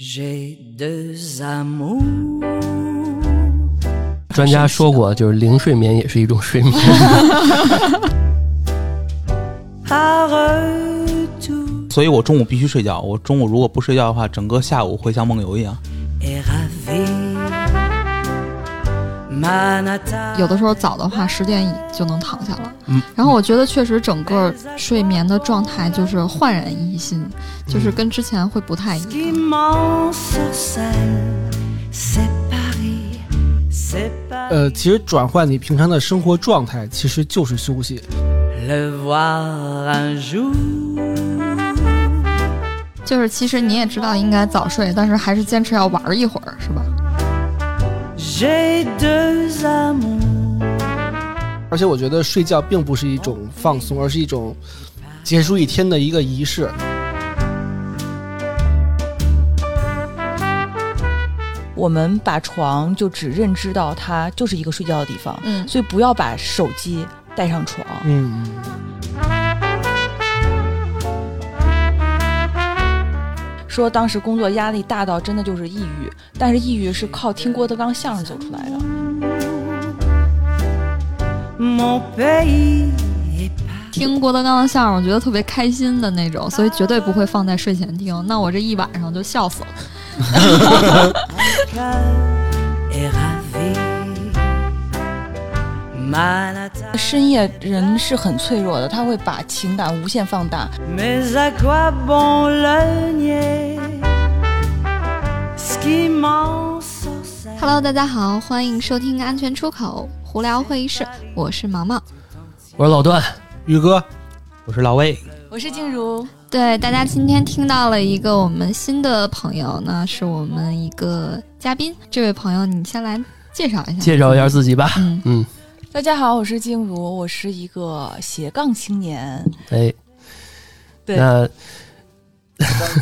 J'ai deux amours. 专家说过，就是零睡眠也是一种睡眠。所以我中午必须睡觉。我中午如果不睡觉的话，整个下午会像梦游一样。有的时候早的话十点以就能躺下了，嗯然后我觉得确实整个睡眠的状态就是焕然一新，就是跟之前会不太一样。呃，其实转换你平常的生活状态，其实就是休息。就是其实你也知道应该早睡，但是还是坚持要玩一会儿，是吧？J'ai deux amours. 而且我觉得睡觉并不是一种放松，而是一种结束一天的一个仪式。我们把床就只认知到它就是一个睡觉的地方，嗯，所以不要把手机带上床。嗯，说当时工作压力大到真的就是抑郁，但是抑郁是靠听郭德纲相声走出来的。听郭德纲的相声，我觉得特别开心的那种，所以绝对不会放在睡前听。那我这一晚上就笑死了。深夜人是很脆弱的，他会把情感无限放大。Hello，大家好，欢迎收听安全出口胡聊会议室，我是毛毛。我是老段，宇哥，我是老魏，我是静茹，对，大家今天听到了一个我们新的朋友，那是我们一个嘉宾。这位朋友，你先来介绍一下。介绍一下自己吧。嗯，嗯，大家好，我是静茹，我是一个斜杠青年。哎，对那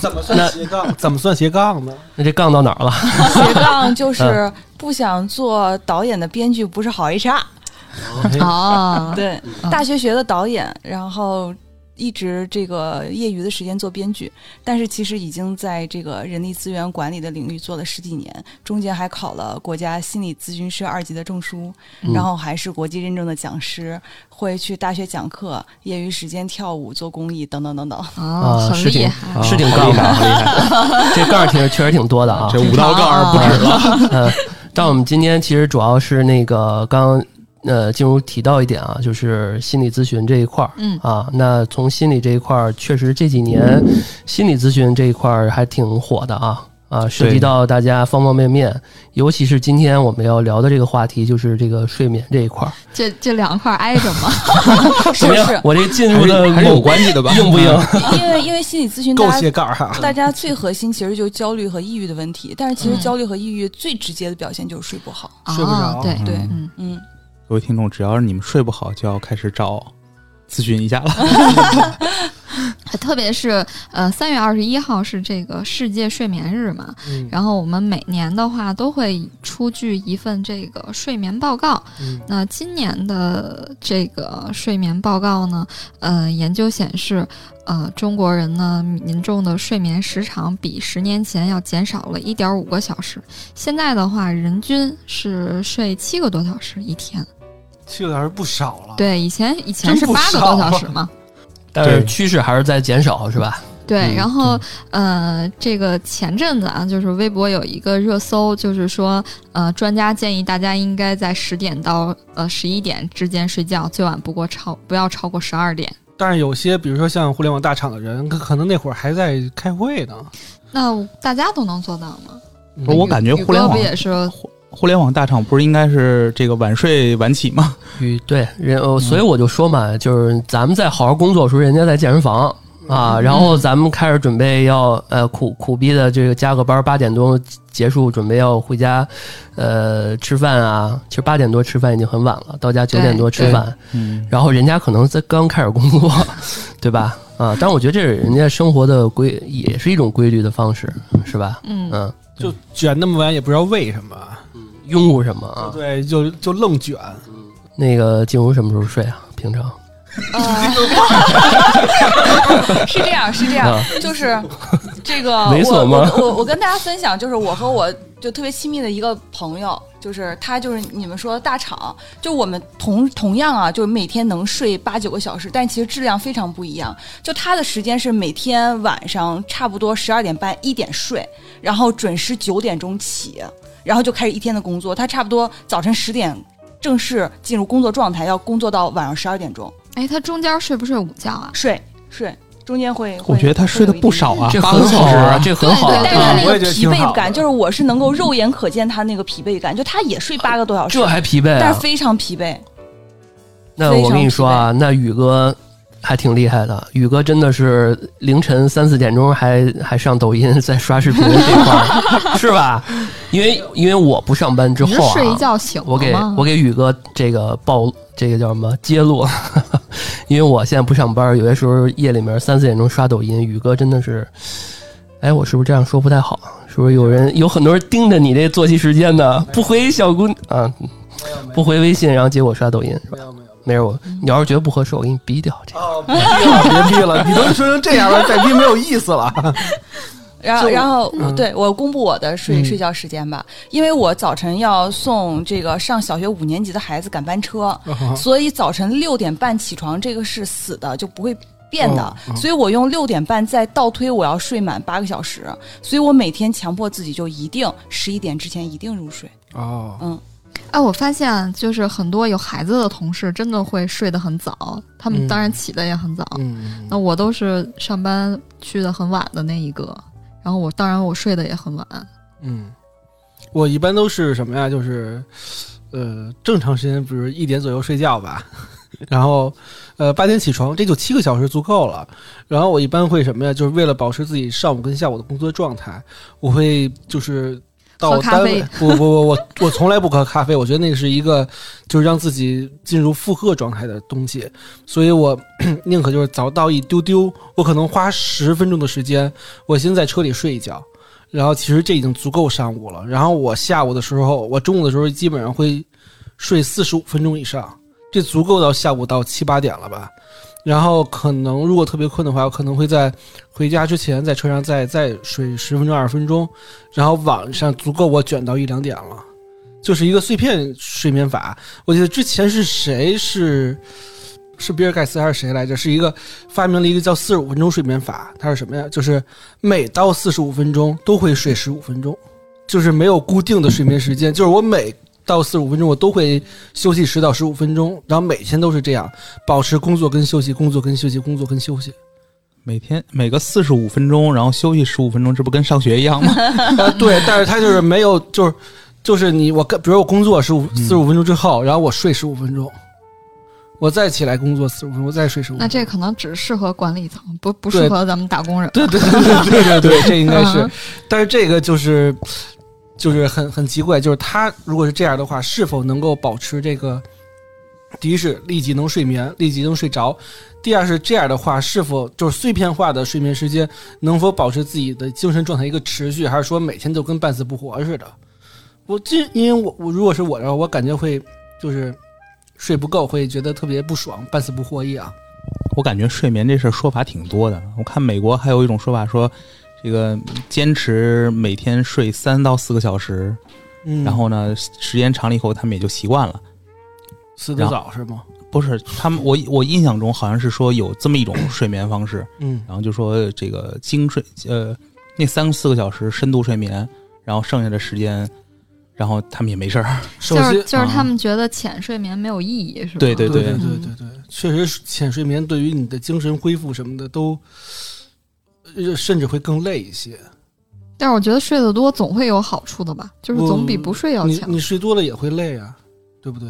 怎么算斜杠？怎么算斜杠呢？那这杠到哪儿了？斜杠就 是不想做导演的编剧，不是好 HR。哦，对，嗯大学学的导演，然后一直这个业余的时间做编剧，但是其实已经在这个人力资源管理的领域做了十几年，中间还考了国家心理咨询师二级的证书，嗯然后还是国际认证的讲师，会去大学讲课，业余时间跳舞、做公益等等等等。哦，啊，是挺很厉害。是挺杠的 啊，这杠挺确实挺多的啊。这五道杠儿不止了。嗯，但我们今天其实主要是那个刚呃，进入提到一点啊，就是心理咨询这一块儿。嗯啊，那从心理这一块儿，确实这几年心理咨询这一块儿还挺火的啊啊，涉及到大家方方面面，尤其是今天我们要聊的这个话题，就是这个睡眠这一块儿。这这两块挨着吗？怎么样是？我这进入还的是还是有关系的吧？硬不硬？因为因为心理咨询够大家斜杠哈。大家最核心其实就是焦虑和抑郁的问题，但是其实嗯焦虑和抑郁最直接的表现就是睡不好。睡不着哦对对嗯，嗯，各位听众，只要是你们睡不好，就要开始找咨询一下了。特别是呃，三月二十一号是这个世界睡眠日嘛，嗯然后我们每年的话都会出具一份这个睡眠报告。嗯那今年的这个睡眠报告呢，呃，研究显示，呃，中国人呢民众的睡眠时长比十年前要减少了一点五个小时。现在的话，人均是睡七个多小时一天。七个小时不少了。，对，以前以前是八个多小时嘛。但是趋势还是在减少，是吧？对，嗯然后呃，这个前阵子啊，就是微博有一个热搜，就是说，呃，专家建议大家应该在十点到呃十一点之间睡觉，最晚不过超不要超过十二点。但是有些，比如说像互联网大厂的人，可可能那会儿还在开会呢。那大家都能做到吗？我感觉互联网不也是？互联网大厂不是应该是这个晚睡晚起吗？嗯对人，呃所以我就说嘛，就是咱们在好好工作的时候，人家在健身房啊，然后咱们开始准备要呃苦苦逼的这个加个班，八点多结束，准备要回家呃吃饭啊。其实八点多吃饭已经很晚了，到家九点多吃饭，嗯，然后人家可能在刚开始工作，对吧？啊，但我觉得这是人家生活的规，也是一种规律的方式，是吧？嗯，嗯，就卷那么晚，也不知道为什么。拥护什么啊？对，就就愣卷。那个静茹什么时候睡啊？平常 是这样，是这样啊，就是这个 猥琐我吗我我我跟大家分享，就是我和我就特别亲密的一个朋友，就是他就是你们说的大厂，就我们同同样啊，就是每天能睡八九个小时，但其实质量非常不一样。就他的时间是每天晚上差不多十二点半一点睡，然后准时九点钟起，然后就开始一天的工作。他差不多早晨十点正式进入工作状态，要工作到晚上十二点钟哎，他中间睡不睡午觉啊？睡睡，中间会我觉得他睡得不少啊这八个很好小时啊，这很好对但是他那个我也觉得疲惫感，就是我是能够肉眼可见他那个疲惫感，就他也睡八个多小时，这还疲惫啊但是！非常疲惫。那我跟你说啊，那宇哥还挺厉害的。宇哥真的是凌晨三四点钟还还上抖音在刷视频这块儿，是吧？因为因为我不上班之后啊，睡一觉醒了我给我给宇哥这个报这个叫什么揭露，因为我现在不上班，有些时候夜里面三四点钟刷抖音，宇哥真的是，哎，我是不是这样说不太好？是不是有人有很多人盯着你这作息时间呢？不回小姑啊，不回微信，然后结果刷抖音是吧？没有你要是觉得不合适，我给你逼掉这个。哦，别逼了，别逼了！你都说成这样了，再逼没有意思了。然后，然后，嗯对我公布我的睡、嗯睡觉时间吧，因为我早晨要送这个上小学五年级的孩子赶班车，所以早晨六点半起床，这个是死的，就不会变的。哦哦所以我用六点半再倒推，我要睡满八个小时，所以我每天强迫自己就一定十一点之前一定入睡。哦，嗯，哎，我发现就是很多有孩子的同事真的会睡得很早，他们嗯当然起的也很早。嗯，那我都是上班去的很晚的那一个，然后我当然我睡得也很晚。嗯，我一般都是什么呀？就是，呃，正常时间，比如一点左右睡觉吧，然后，呃，八点起床，这就七个小时足够了。然后我一般会什么呀？就是为了保持自己上午跟下午的工作状态，我会就是到单位啡，不不不，我我从来不喝咖啡，我觉得那个是一个就是让自己进入负荷状态的东西，所以我宁可就是早到一丢丢，我可能花十分钟的时间，我先在车里睡一觉。然后其实这已经足够上午了。然后我下午的时候，我中午的时候基本上会睡四十五分钟以上，这足够到下午到七八点了吧。然后可能如果特别困的话，我可能会在回家之前在车上再再睡十分钟二十分钟，然后晚上足够我卷到一两点了，就是一个碎片睡眠法。我记得之前是谁是是比尔盖茨还是谁来着？是一个发明了一个叫四十五分钟睡眠法，它是什么呀？就是每到四十五分钟都会睡十五分钟，就是没有固定的睡眠时间，就是我每到四十五分钟我都会休息十到十五分钟，然后每天都是这样，保持工作跟休息，工作跟休息，工作跟休息。每天每个四十五分钟，然后休息十五分钟，这不跟上学一样吗？呃，对，但是他就是没有，就是就是你我跟比如我工作十五四十五分钟之后，然后我睡十五分钟，我再起来工作四十五分钟，我再睡十五。那这可能只适合管理层，不不适合咱们打工人。对对对对对对对，这应该是嗯。但是这个就是就是很很奇怪，就是他如果是这样的话，是否能够保持这个？第一是立即能睡眠，立即能睡着；第二是这样的话，是否就是碎片化的睡眠时间能否保持自己的精神状态一个持续，还是说每天都跟半死不活似的？我这因为我我如果是我的话，我感觉会就是睡不够，会觉得特别不爽，半死不活一样。我感觉睡眠这事说法挺多的。我看美国还有一种说法说，这个坚持每天睡三到四个小时，嗯然后呢，时间长了以后，他们也就习惯了。死得早是吗？不是他们，我我印象中好像是说有这么一种 睡眠方式，嗯然后就说这个精睡，呃，那三四个小时深度睡眠，然后剩下的时间，然后他们也没事儿。就是就是啊他们觉得浅睡眠没有意义，是吧？对对对对嗯对对对，确实浅睡眠对于你的精神恢复什么的都，呃甚至会更累一些。但是我觉得睡得多总会有好处的吧，就是总比不睡要强。你你睡多了也会累啊，对不对？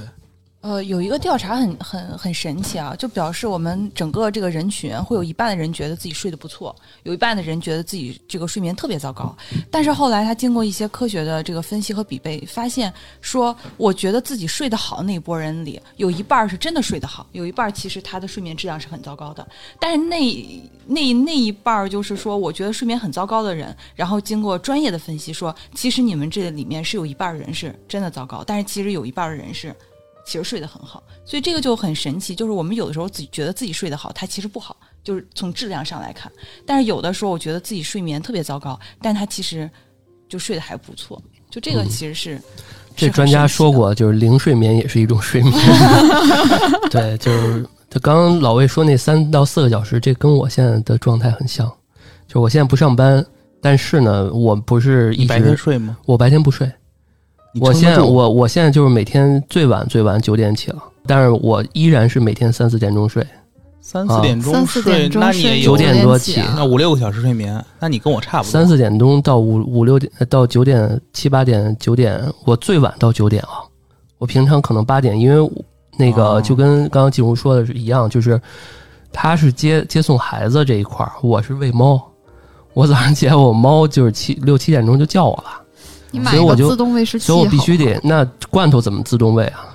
呃，有一个调查很很很神奇啊，就表示我们整个这个人群会有一半的人觉得自己睡得不错，有一半的人觉得自己这个睡眠特别糟糕。但是后来他经过一些科学的这个分析和比对，发现说，我觉得自己睡得好那一波人里，有一半是真的睡得好，有一半其实他的睡眠质量是很糟糕的。但是那那那一半就是说，我觉得睡眠很糟糕的人，然后经过专业的分析说，其实你们这里面是有一半人是真的糟糕，但是其实有一半的人是。其实睡得很好，所以这个就很神奇。就是我们有的时候自己觉得自己睡得好，它其实不好，就是从质量上来看。但是有的时候我觉得自己睡眠特别糟糕，但他其实就睡得还不错。就这个嗯其实是、这专家说，过，就是零睡眠也是一种睡眠。对，就是他刚刚老魏说那三到四个小时，这跟我现在的状态很像。就我现在不上班，但是呢，我不是一直白天直睡吗？我白天不睡，你我现在我我现在就是每天最晚最晚九点起了，但是我依然是每天三四点钟睡。三四点钟睡那你也有九点多起那五六个小时睡眠，那你跟我差不多。三四点钟到五五六点呃到九点七八点九点，我最晚到九点啊。我平常可能八点，因为那个哦就跟刚刚静茹说的是一样，就是他是接接送孩子这一块儿，我是喂猫。我早上起来，我猫就是七六七点钟就叫我了，你买所以我就一个自动喂食器所以我必须得那罐头怎么自动喂啊？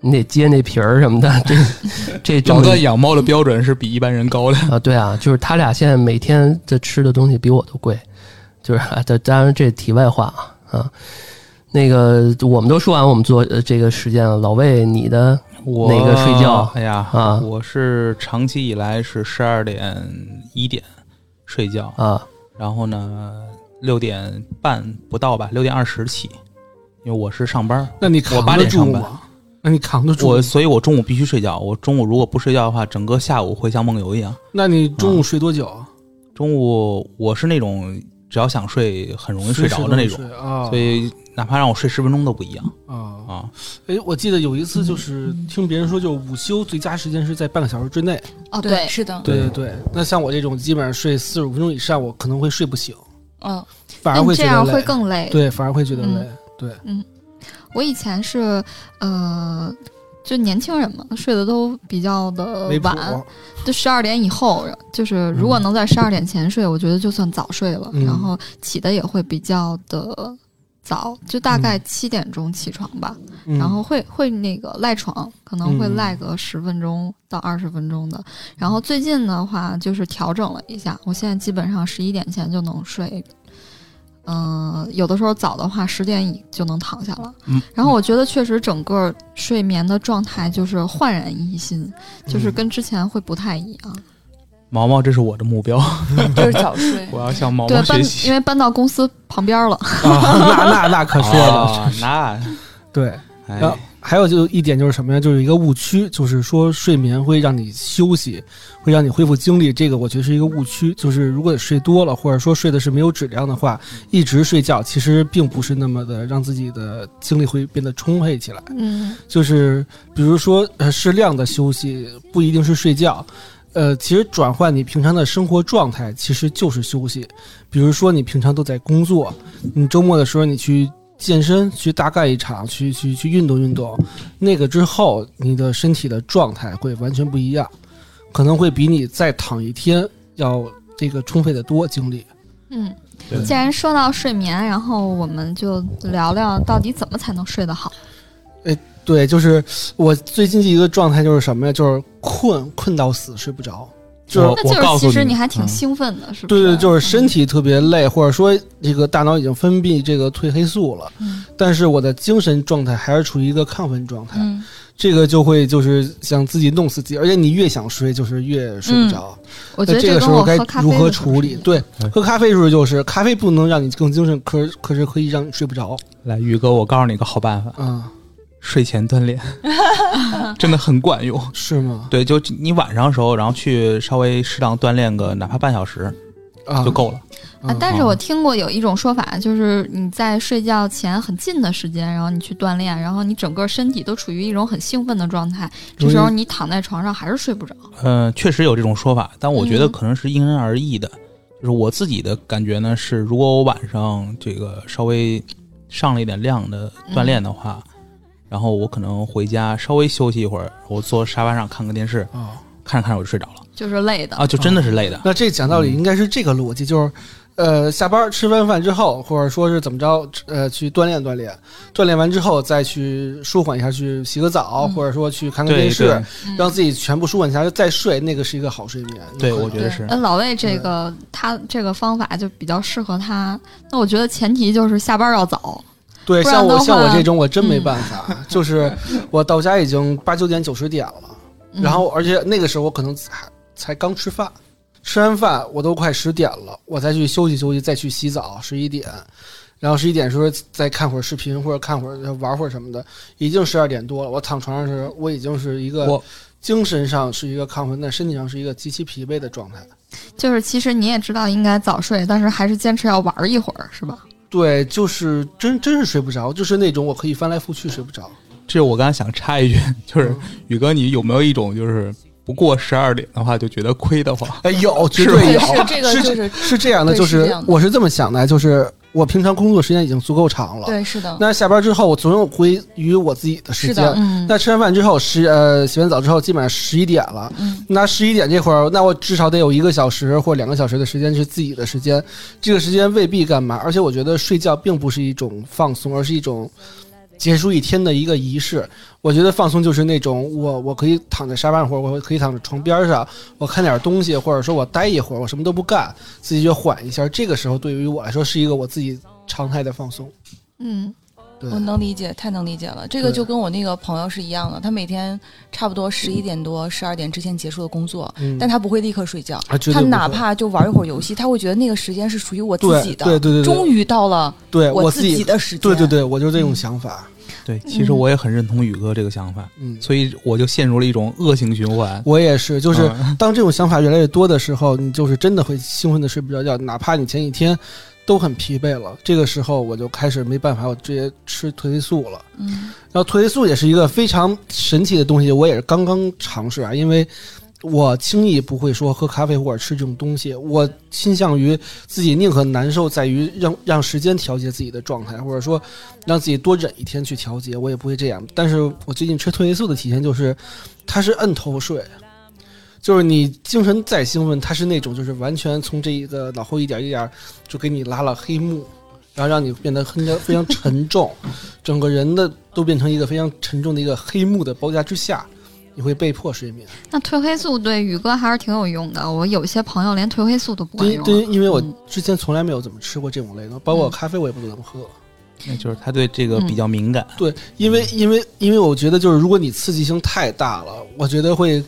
你得接那皮儿什么的，这 这整个养猫的标准是比一般人高的。啊，对啊，就是他俩现在每天这吃的东西比我都贵，就是啊，这当然这题外话啊啊。那个我们都说完我们做呃这个时间了，老魏你的我哪个睡觉哎呀啊我是长期以来是十二点一点睡觉，啊然后呢六点半不到吧，六点二十起，因为我是上班，那你扛得住吗？那你扛得住？我所以我中午必须睡觉。我中午如果不睡觉的话，整个下午会像梦游一样。那你中午睡多久？中午我是那种只要想睡很容易睡着的那种。所以哪怕让我睡十分钟都不一样啊，啊。哎，我记得有一次就是听别人说，就午休最佳时间是在半个小时之内。哦，对，是的，对对对，那像我这种基本上睡四十五分钟以上，我可能会睡不醒，嗯，反而会这样会。更累。对，反而会觉得嗯累。对，我以前是呃，就年轻人嘛，睡得都比较的。晚，就十二点以后，就是如果能在十二点前睡，我觉得就算早睡了，嗯然后起的也会比较的早，就大概七点钟起床吧，嗯然后会会那个赖床，可能会嗯赖个十分钟到二十分钟的。然后最近的话就是调整了一下，我现在基本上十一点前就能睡。嗯、有的时候早的话十点以就能躺下了。嗯然后我觉得确实整个睡眠的状态就是焕然一新，就是跟之前会不太一样。毛毛，这是我的目标，就是早睡。我要向毛毛学习。因为搬到公司旁边了。啊，那那那可说了。啊，那对，哎然后还有就一点就是什么呀？就是一个误区，就是说睡眠会让你休息，会让你恢复精力。这个我觉得是一个误区。就是如果睡多了，或者说睡的是没有质量的话，一直睡觉其实并不是那么的让自己的精力会变得充沛起来。嗯就是比如说呃适量的休息，不一定是睡觉。呃，其实转换你平常的生活状态，其实就是休息。比如说你平常都在工作，你周末的时候你去健身，去大干一场，去去去运动运动，那个之后你的身体的状态会完全不一样，可能会比你再躺一天要这个充沛的多精力。嗯，既然说到睡眠，然后我们就聊聊到底怎么才能睡得好。对，就是我最近一个状态就是什么呀？就是困困到死，睡不着。就是我那就是告诉你其实你还挺嗯兴奋的，是吧对是？对，就是身体特别累，或者说这个大脑已经分泌这个褪黑素了，嗯但是我的精神状态还是处于一个亢奋状态，嗯，这个就会就是想自己弄死自己，而且你越想睡，就是越睡不着。我觉得那这个时候该如何处理？对对，喝咖啡的时候就是咖啡不能让你更精神，可可是可以让你睡不着来，宇哥，我告诉你个好办法，啊、睡前锻炼，真的很管用。是吗？对，就你晚上的时候，然后去稍微适当锻炼个哪怕半小时啊，就够了。啊，但是我听过有一种说法，就是你在睡觉前很近的时间，然后你去锻炼，然后你整个身体都处于一种很兴奋的状态，这时候你躺在床上还是睡不着。嗯、确实有这种说法，但我觉得嗯可能是因人而异的。就是我自己的感觉呢，是如果我晚上这个稍微上了一点量的锻炼的话，然后我可能回家稍微休息一会儿，我坐沙发上看个电视，啊。看着看着我就睡着了就是累的啊，就真的是累的。那这讲道理应该是这个逻辑，就是，呃，下班吃完饭之后，或者说是怎么着，呃，去锻炼锻炼，锻炼完之后再去舒缓一下，去洗个澡，嗯或者说去看个电视，让自己全部舒缓一下来再睡，那个是一个好睡眠。对，我觉得是。那，老魏这个他这个方法就比较适合他。那我觉得前提就是下班要早。对，像我像我这种，我真没嗯办法，就是我到家已经八九点九十点了，嗯然后而且那个时候我可能才才刚吃饭，吃完饭我都快十点了，我再去休息休息，再去洗澡，十一点，然后十一点时候再看会儿视频或者看会儿玩会儿什么的，已经十二点多了。我躺床上时，我已经是一个精神上是一个亢奋，但身体上是一个极其疲惫的状态。就是其实你也知道应该早睡，但是还是坚持要玩一会儿，是吧？对，就是真真是睡不着，就是那种我可以翻来覆去睡不着。这我刚才想插一句，就是嗯宇哥，你有没有一种就是不过十二点的话就觉得亏得慌？哎，有，绝对有，是这个是就是是这样的，就是我是这么想的，就是我平常工作时间已经足够长了，对，是的，那下班之后我总有归于我自己的时间是的。嗯，那吃完饭之后十呃洗完澡之后，基本上十一点了。嗯，那十一点这会儿，那我至少得有一个小时或两个小时的时间是自己的时间。这个时间未必干嘛，而且我觉得睡觉并不是一种放松，而是一种结束一天的一个仪式。我觉得放松就是那种我我可以躺在沙发上，或者我可以躺在床边上，我看点东西，或者说我待一会儿，我什么都不干，自己就缓一下。这个时候对于我来说是一个我自己常态的放松。嗯对我能理解，太能理解了。这个就跟我那个朋友是一样的，他每天差不多十一点多、十二点之前结束的工作，嗯，但他不会立刻睡觉。啊他哪怕就玩一会儿游戏，他会觉得那个时间是属于我自己的。对对对对终于到了对我自自己的时间。对对对，我就这种想法。对，其实我也很认同宇哥这个想法，嗯，所以我就陷入了一种恶性循环。我也是，就是嗯当这种想法越来越多的时候，你就是真的会兴奋的睡不着觉，哪怕你前几天都很疲惫了，这个时候我就开始没办法，我直接吃褪黑素了。嗯，然后褪黑素也是一个非常神奇的东西，我也是刚刚尝试啊，因为我轻易不会说喝咖啡或者吃这种东西，我倾向于自己宁可难受，在于让让时间调节自己的状态，或者说让自己多忍一天去调节，我也不会这样。但是我最近吃褪黑素的体现就是，它是摁头睡。就是你精神再兴奋，它是那种就是完全从这一个脑后一点一点就给你拉了黑幕，然后让你变得很非常沉重，整个人的都变成一个非常沉重的一个黑幕的包夹之下，你会被迫睡眠。那褪黑素对宇哥还是挺有用的。我有些朋友连褪黑素都不管用。对对，因为我之前从来没有怎么吃过这种类的，包括咖啡我也不怎么喝。那就是他对这个比较敏感。对，因为因为因为我觉得就是如果你刺激性太大了，我觉得会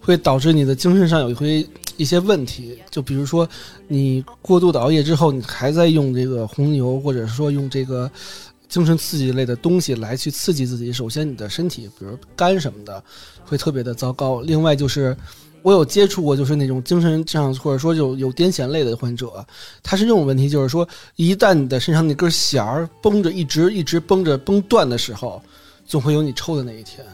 会导致你的精神上有一回一些问题。就比如说你过度的熬夜之后，你还在用这个红牛，或者说用这个精神刺激类的东西来去刺激自己。首先，你的身体，比如肝什么的，会特别的糟糕。另外就是。我有接触过，就是那种精神上或者说有有癫痫类的患者，他是这种问题，就是说，一旦你的身上那根弦儿绷着，一直一直绷着绷断的时候，总会有你抽的那一天。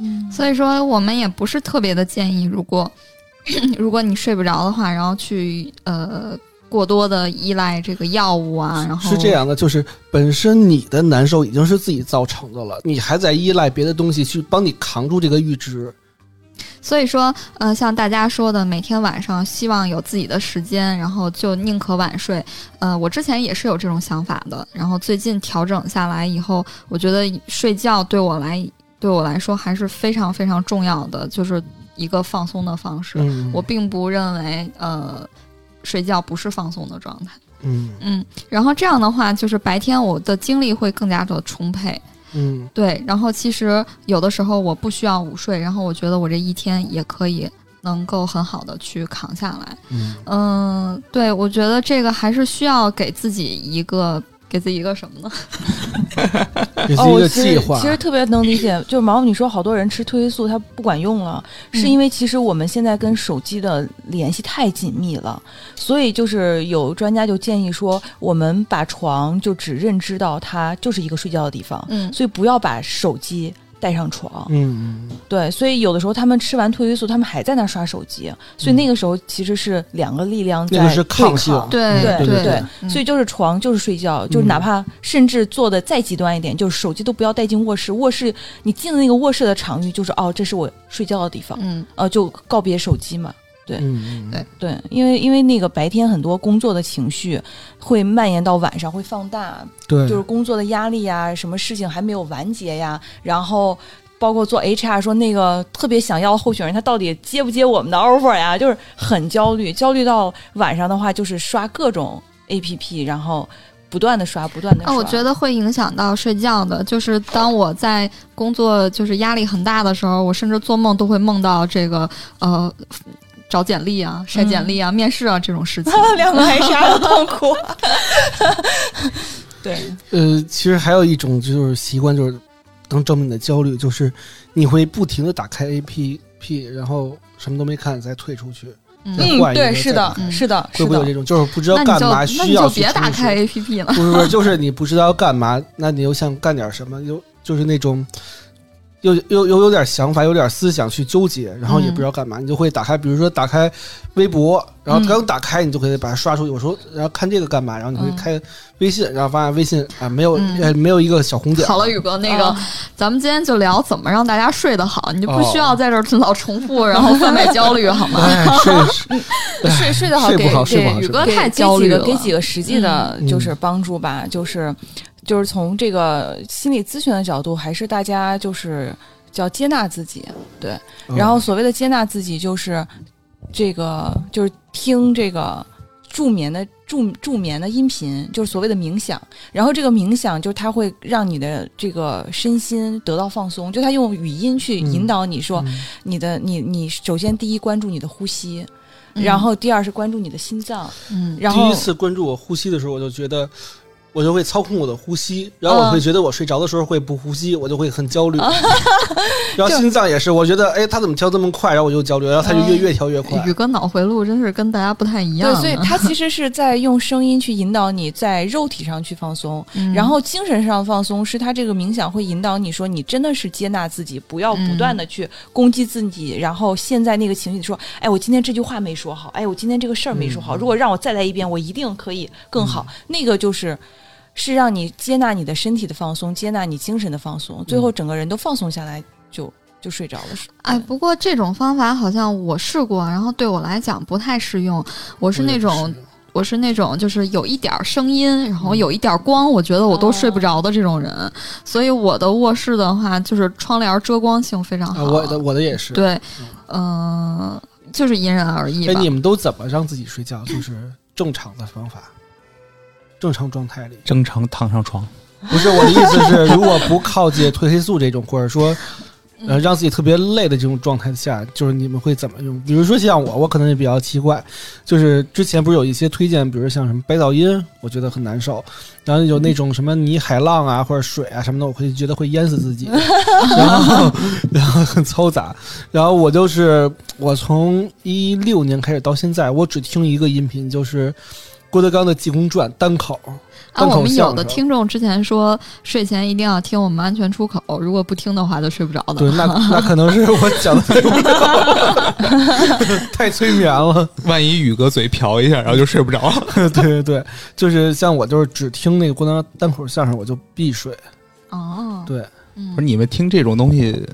嗯，所以说，我们也不是特别的建议，如果 如果你睡不着的话，然后去呃过多的依赖这个药物啊，然后是这样的，就是本身你的难受已经是自己造成的了，你还在依赖别的东西去帮你扛住这个阈值。所以说，呃，像大家说的，每天晚上希望有自己的时间，然后就宁可晚睡。呃，我之前也是有这种想法的，然后最近调整下来以后，我觉得睡觉对我来对我来说还是非常非常重要的，就是一个放松的方式。嗯，我并不认为，呃，睡觉不是放松的状态。嗯嗯，然后这样的话，就是白天我的精力会更加的充沛。嗯对，然后其实有的时候我不需要午睡，然后我觉得我这一天也可以能够很好的去扛下来。嗯嗯，对，我觉得这个还是需要给自己一个给自己一个什么呢？哦，这是一个我其实计划。其实特别能理解，就是毛毛你说好多人吃褪黑素它不管用了，是因为其实我们现在跟手机的联系太紧密了，所以就是有专家就建议说，我们把床就只认知到它就是一个睡觉的地方，嗯所以不要把手机带上床。嗯嗯对，所以有的时候他们吃完褪黑素，他们还在那刷手机，所以那个时候其实是两个力量在那个是对抗。对对对对，嗯。所以就是床就是睡觉，就是嗯哪怕甚至做的再极端一点，就是手机都不要带进卧室。卧室你进了那个卧室的场域，就是哦，这是我睡觉的地方，嗯。呃，就告别手机嘛。对嗯嗯对对，因为因为那个白天很多工作的情绪会蔓延到晚上，会放大，对，就是工作的压力呀，什么事情还没有完结呀，然后。包括做 HR 说那个特别想要的候选人，他到底接不接我们的 offer 呀？就是很焦虑，焦虑到晚上的话，就是刷各种 APP，然后不断的刷，不断的刷。啊，我觉得会影响到睡觉的。就是当我在工作就是压力很大的时候，我甚至做梦都会梦到这个呃找简历啊、筛简历啊、面试啊这种事情。两个还是好痛苦。对，呃，其实还有一种就是习惯，就是能证明你的焦虑，就是你会不停的打开 A P P，然后什么都没看再退出去，嗯再换一个对，是的，嗯是的，是的会不会有这。种就是不知道干嘛，需要你就别打开 A P P 了。不是不是，就是你不知道干嘛，那你又想干点什么，又就是那种。又又又有点想法，有点思想去纠结，然后也不知道干嘛，你就会打开，比如说打开微博，然后嗯刚打开，你就可以把它刷出去。我说，然后看这个干嘛？然后你会嗯开微信，然后发现微信啊没有、嗯呃没有一个小红点。好了，宇哥，那个、啊咱们今天就聊怎么让大家睡得好，你就不哦需要在这儿老重复，然后贩卖焦虑，好吗？哎，睡睡睡睡得好，给睡不好睡不好给宇哥太焦虑了给几个给几个实际的嗯就是帮助吧，就是就是从这个心理咨询的角度，还是大家就是叫接纳自己，对。嗯然后所谓的接纳自己，就是这个就是听这个助眠的助助眠的音频，就是所谓的冥想。然后这个冥想，就是它会让你的这个身心得到放松，就它用语音去引导你说，嗯你的你你首先第一关注你的呼吸，嗯然后第二是关注你的心脏，嗯，然后第一次关注我呼吸的时候，我就觉得我就会操控我的呼吸，然后我会觉得我睡着的时候会不呼吸，我就会很焦虑。然后心脏也是，我觉得哎，他怎么跳这么快，然后我就焦虑，然后他就越越跳越快。宇哥脑回路真是跟大家不太一样对，所以他其实是在用声音去引导你在肉体上去放松，嗯然后精神上放松，是他这个冥想会引导你说，你真的是接纳自己，不要不断的去攻击自己，然后现在那个情绪说，哎，我今天这句话没说好，哎，我今天这个事儿没说好，如果让我再来一遍，我一定可以更好。那个就是。是让你接纳你的身体的放松，接纳你精神的放松，最后整个人都放松下来，就就睡着了。哎，不过这种方法好像我试过，然后对我来讲不太适用。我是那种我是那种就是有一点儿声音，然后有一点儿光，我觉得我都睡不着的这种人。所以我的卧室的话，就是窗帘遮光性非常好。啊，我的我的也是。对，嗯、就是因人而异哎，你。们都怎么让自己睡觉？就是正常的方法，正常状态里。正常躺上床，不是我的意思是，如果不靠近褪黑素这种，或者说，呃，让自己特别累的这种状态下，就是你们会怎么用？比如说像我，我可能也比较奇怪，就是之前不是有一些推荐，比如像什么白噪音，我觉得很难受，然后有那种什么泥海浪啊或者水啊什么的，我会觉得会淹死自己，然后然后很嘈杂，然后我就是我从一六年开始到现在，我只听一个音频，就是郭德纲的《济公传》单口。啊，我们有的听众之前说睡前一定要听我们安全出口，如果不听的话就睡不着的。对，那那可能是我讲的太无聊，太催眠了。万一宇哥嘴瓢一下，然后就睡不着了。对对对，就是像我就是只听那个郭德纲单口相声，我就必睡。哦，对嗯不是你们听这种东西，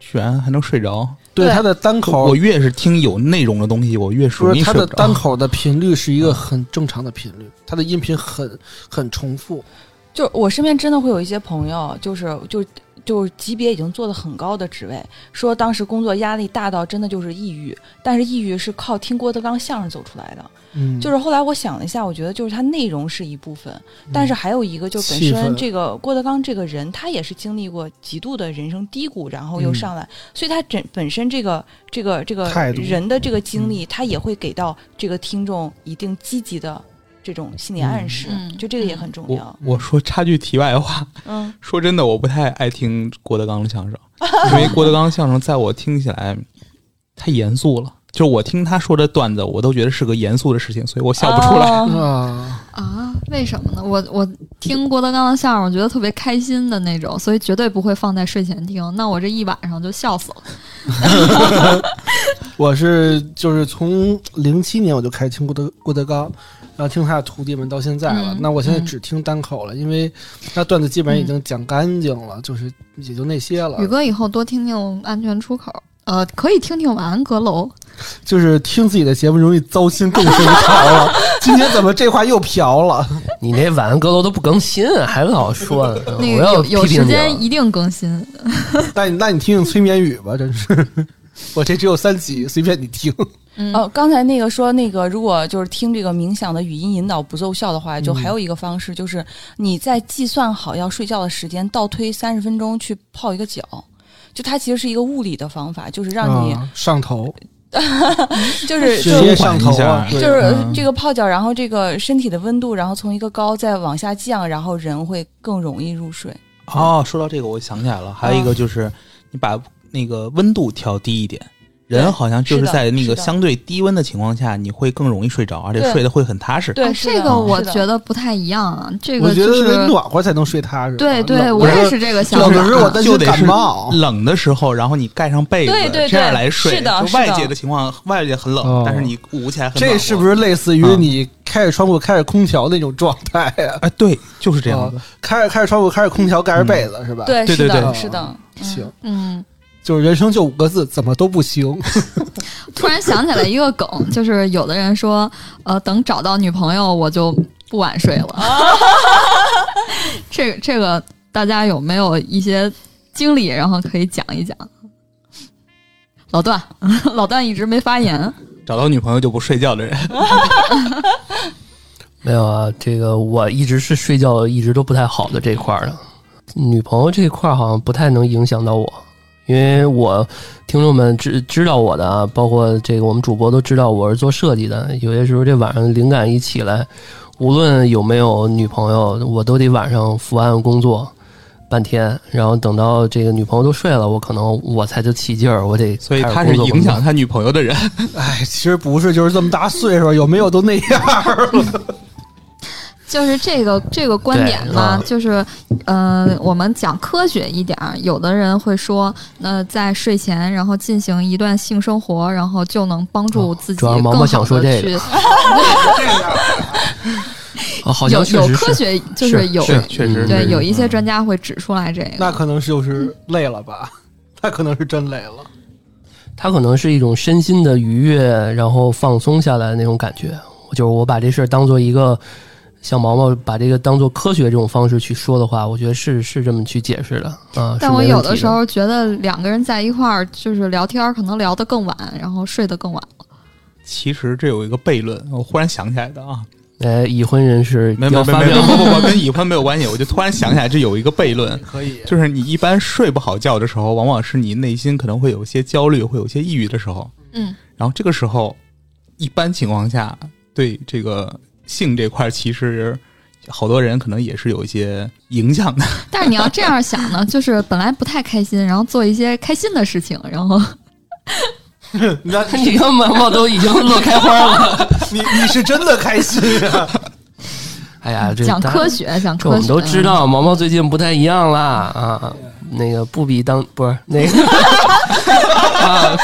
居然还能睡着？对他的单口我，越是听有内容的东西，我越不是他的。单口的频率是一个很正常的频率，他的音频很很重复。就我身边真的会有一些朋友，就是就就是级别已经做的很高的职位，说当时工作压力大到真的就是抑郁，但是抑郁是靠听郭德纲相声走出来的。嗯，就是后来我想了一下，我觉得就是它内容是一部分，但是还有一个就本身这个郭德纲这个人，他也是经历过极度的人生低谷，然后又嗯上来，所以他整本身这个这个这个人的这个经历，他也会给到这个听众一定积极的这种心理暗示，嗯就这个也很重要我。我说插句题外话，嗯说真的，我不太爱听郭德纲的相声，因为郭德纲相声在我听起来太严肃了。就是我听他说的段子，我都觉得是个严肃的事情，所以我笑不出来。啊，为什么呢？我我听郭德纲的相声，我觉得特别开心的那种，所以绝对不会放在睡前听。那我这一晚上就笑死了。我是就是从零七年我就开始听郭德郭德纲，然后听他的徒弟们到现在了。嗯那我现在嗯只听单口了，因为那段子基本上已经讲干净了，就是也就那些了宇。哥以后多听听安全出口，呃，可以听听晚安阁楼。就是听自己的节目容易糟心，更睡不着了。今天怎么这话又瓢了？你那晚安阁楼都不更新，还老说呢，那我要个有时间一定更新。那你那你听听催眠语吧，真是。我这只有三集，随便你听。嗯哦，刚才那个说那个，如果就是听这个冥想的语音引导不奏效的话，就还有一个方式，就是你在计算好要睡觉的时间，倒推三十分钟去泡一个脚。就它其实是一个物理的方法，就是让你、啊上头 就是直就接上头就是嗯这个泡脚，然后这个身体的温度，然后从一个高再往下降，然后人会更容易入睡。哦，说到这个，我想起来了，还有一个就是你把那个温度调低一点。人好像就是在那个相对低温的情况下，你会更容易睡着，而且睡得会很踏实。对，啊这个我觉得不太一样啊，这我觉得个就是得暖和才能睡踏实。对对，我也是这个想冷法。的时候我担心感就得是冒。冷的时候，然后你盖上被子，对对这样对来睡。是的就外界的情况，外界很冷，哦但是你捂起来很。这是不是类似于你开着窗户、开着空调那种状态呀？哎，对，就是这样的。开着开着窗户、开着空调、盖着被子是吧？，对，对是的，对对是的，嗯行，嗯，就是人生就五个字，怎么都不行。突然想起来一个梗，就是有的人说，呃，等找到女朋友我就不晚睡了。这个这个大家有没有一些经历，然后可以讲一讲？老段，老段一直没发言。找到女朋友就不睡觉的人，没有啊，这个我一直是睡觉一直都不太好的这一块儿的，女朋友这一块儿好像不太能影响到我，因为我听众们知知道我的啊，包括这个我们主播都知道我是做设计的，有些时候这晚上灵感一起来，无论有没有女朋友，我都得晚上伏案工作半天，然后等到这个女朋友都睡了，我可能我才就起劲儿，我得所以他是影响他女朋友的人。哎，其实不是，就是这么大岁数，有没有都那样了。就是这个这个观点对呢啊，就是，呃，我们讲科学一点儿，有的人会说，那在睡前然后进行一段性生活，然后就能帮助自己更好的想说这个去，啊，好有有科学就是是有是确实对嗯有一些专家会指出来这个，那可能是就是累了吧？那可能是真累了。他可能是一种身心的愉悦，然后放松下来的那种感觉。就是我把这事儿当做一个，像毛毛把这个当做科学这种方式去说的话，我觉得是是这么去解释的啊。但我有的时候觉得两个人在一块儿就是聊天儿，可能聊得更晚，然后睡得更晚了。其实这有一个悖论，我忽然想起来的啊，呃，已婚人士没有没有没有不不不，跟已婚没有关系。我就突然想起来，这有一个悖论，可以，就是你一般睡不好觉的时候，往往是你内心可能会有一些焦虑，会有一些抑郁的时候。嗯，然后这个时候，一般情况下对这个性这块，其实好多人可能也是有一些影响的。但是你要这样想呢，就是本来不太开心，然后做一些开心的事情，然后 你看你看毛毛都已经乐开花了。你你是真的开心啊！哎呀，这大讲科学，讲科学，我们都知道，毛毛最近不太一样啦啊，那个不比当不是那个啊，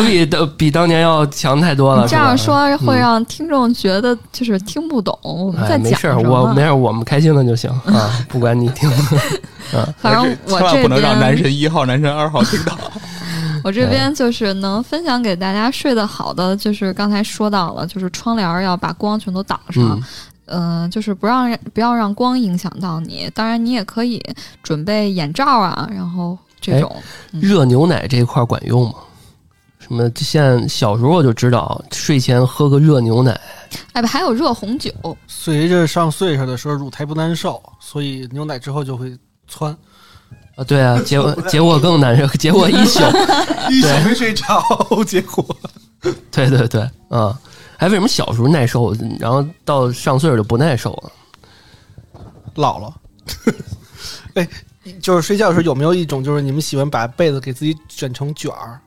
可比的比当年要强太多了。这样说会让听众觉得就是听不懂我们在讲，没事。我没事儿，我们开心了就行 啊，不管你听。反正我这千万不能让男神一号、男神二号听到。我这边就是能分享给大家睡得好的，就是刚才说到了，就是窗帘要把光全都挡上。嗯，嗯，就是不让不要让光影响到你。当然，你也可以准备眼罩啊，然后这种。嗯热牛奶这一块管用吗？什么？现在小时候我就知道，睡前喝个热牛奶，哎，还有热红酒，随着上岁数的时候，乳胎不难受，所以牛奶之后就会窜。啊，对啊，结果结果更难受，结果一宿，一宿没睡着，结果对对对，啊，哎，为什么小时候耐受，然后到上岁数就不耐受了？老了。哎，就是睡觉的时候有没有一种，就是你们喜欢把被子给自己卷成卷儿，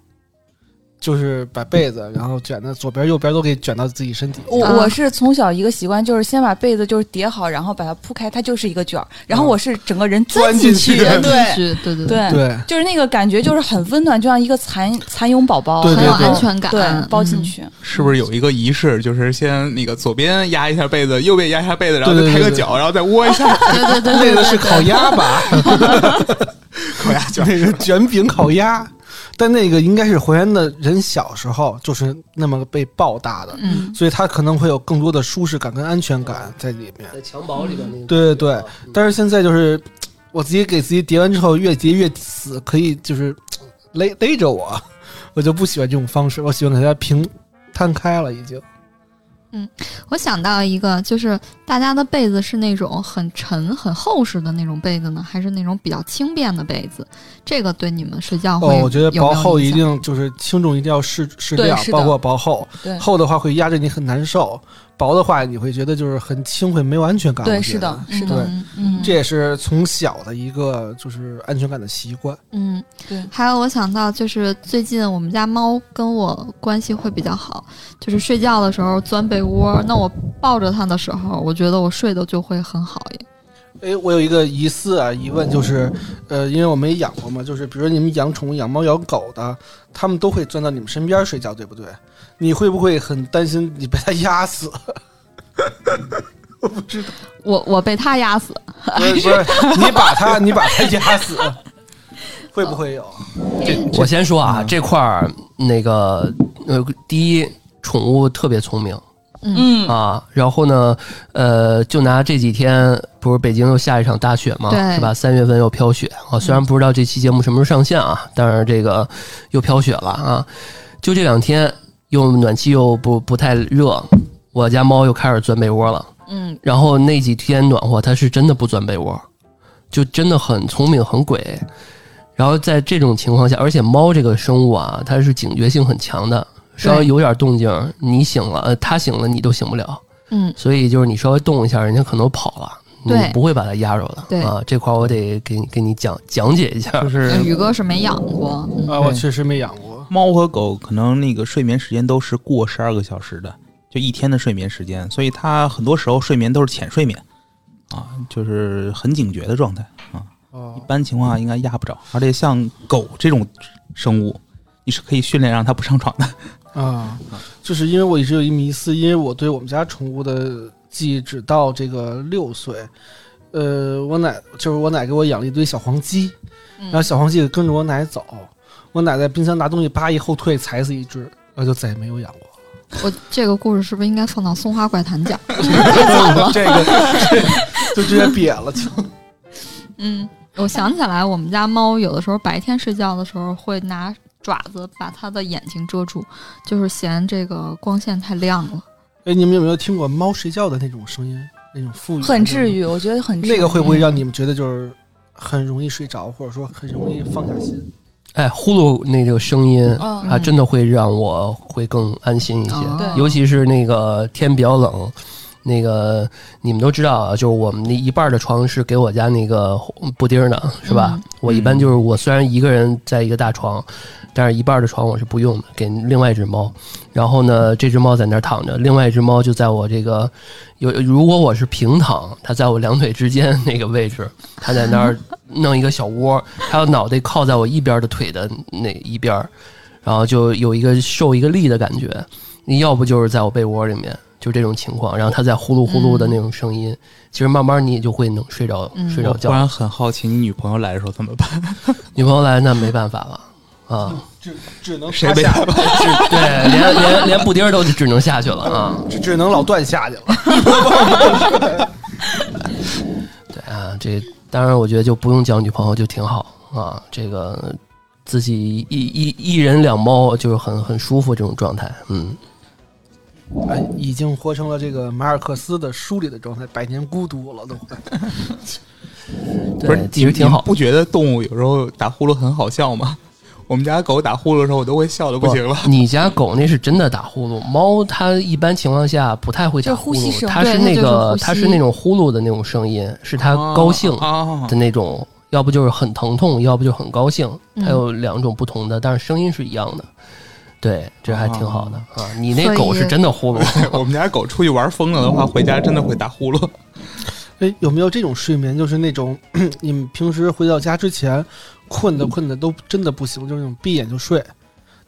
就是把被子然后卷的左边右边都给卷到自己身体。啊我我是从小一个习惯，就是先把被子就是叠好，然后把它铺开，它就是一个卷儿，然后我是整个人钻进进去对对对对，对对，就是那个感觉就是很温暖，就像一个蚕蚕蛹宝宝，很有安全感，对，包进嗯。去。是不是有一个仪式，就是先那个左边压一下被子，右边压一下被子，然后再抬个脚，然后再窝一下，对对对那对对，个是烤鸭吧？烤鸭卷。那个卷饼烤鸭，但那个应该是还原的人小时候就是那么被抱大的，嗯，所以他可能会有更多的舒适感跟安全感在里面。在襁褓里边那个，对对对，但是现在就是我自己给自己叠完之后，越叠越死，可以就是勒勒着我，我就不喜欢这种方式，我喜欢给它平摊开了，已经。我想到一个，就是大家的被子是那种很沉、很厚实的那种被子呢，还是那种比较轻便的被子？这个对你们睡觉会哦，我觉得薄厚一定就是轻重一定要适适量，包括薄厚。对厚的话会压着你很难受，薄的话你会觉得就是很轻，会没有安全感。对，是的，是的，嗯嗯这也是从小的一个就是安全感的习惯。嗯，对还有我想到就是最近我们家猫跟我关系会比较好，就是睡觉的时候钻被窝，那我抱着它的时候，我觉得我睡的就会很好耶。哎，我有一个疑似啊，疑问就是，呃，因为我没养过嘛，就是比如说你们养宠物、养猫、养狗的，他们都会钻到你们身边睡觉，对不对？你会不会很担心你被它压死？我不知道，我我被它压死，不是不是，你把它 你把它压死，会不会有？我先说啊，嗯这块儿那个呃，第一，宠物特别聪明嗯，啊，然后呢，呃，就拿这几天，不是北京又下一场大雪嘛，是吧？三月份又飘雪啊，虽然不知道这期节目什么时候上线啊，但是这个又飘雪了啊，就这两天又暖气又不不太热，我家猫又开始钻被窝了。嗯，然后那几天暖和，它是真的不钻被窝，就真的很聪明很鬼。然后在这种情况下，而且猫这个生物啊，它是警觉性很强的，稍微有点动静，你醒了，呃，他醒了，你都醒不了。嗯，所以就是你稍微动一下，人家可能跑了，你对不会把它压着的。对啊，这块我得给你给你讲讲解一下。就是 宇哥是没养过，嗯啊，我确实没养过。猫和狗可能那个睡眠时间都是过十二个小时的，就一天的睡眠时间，所以它很多时候睡眠都是浅睡眠，啊，就是很警觉的状态啊。哦一般情况下应该压不着，而且像狗这种生物，你是可以训练让它不上床的。啊，就是因为我一直有一迷思，因为我对我们家宠物的记忆只到这个六岁。呃，我奶就是我奶给我养了一堆小黄鸡，嗯然后小黄鸡跟着我奶走，我奶在冰箱拿东西，扒一后退，踩死一只，然后就再也没有养过。我这个故事是不是应该放到松花怪谈讲？这个就直接瘪了，就嗯，我想起来，我们家猫有的时候白天睡觉的时候会拿爪子把它的眼睛遮住，就是嫌这个光线太亮了。哎，你们有没有听过猫睡觉的那种声音，那种富裕？很治。愈，我觉得很治愈。那个会不会让你们觉得就是很容易睡着，或者说很容易放下心？哎，呼噜那个声音，嗯啊，真的会让我会更安心一些。哦尤其是那个天比较冷，那个你们都知道啊，就是我们那一半的床是给我家那个布丁儿的，是吧？嗯我一般就是我虽然一个人在一个大床，但是一半的床我是不用的，给另外一只猫。然后呢，这只猫在那儿躺着，另外一只猫就在我这个有，如果我是平躺，它在我两腿之间那个位置，它在那儿弄一个小窝，它有脑袋靠在我一边的腿的那一边儿，然后就有一个受一个力的感觉。你要不就是在我被窝里面，就这种情况，然后它在呼噜呼噜的那种声音，其实慢慢你也就会能睡着、嗯睡着觉。突然很好奇，你女朋友来的时候怎么办？女朋友来那没办法了啊，只只能谁被下，对，连连连布丁儿都只能下去了啊。只只能老段下去了。对啊，这当然我觉得就不用交女朋友就挺好啊，这个自己一一一人两猫就是很很舒服这种状态，嗯。哎，已经活成了这个马尔克斯的书里的状态，百年孤独了都快。不是对，，其实挺好。不觉得动物有时候打呼噜很好笑吗？我们家狗打呼噜的时候，我都会笑的不行了。你家狗那是真的打呼噜，猫它一般情况下不太会打呼噜，它是那个它是那种呼噜的那种声音，是它高兴啊的那种，要不就是很疼痛，要不就很高兴，嗯它有两种不同的，但是声音是一样的。对，这还挺好的啊！你那狗是真的呼噜，我们家狗出去玩疯了的话，回家真的会打呼噜。哎，有没有这种睡眠，就是那种 你们平时回到家之前困的困的都真的不行，就是那种闭眼就睡，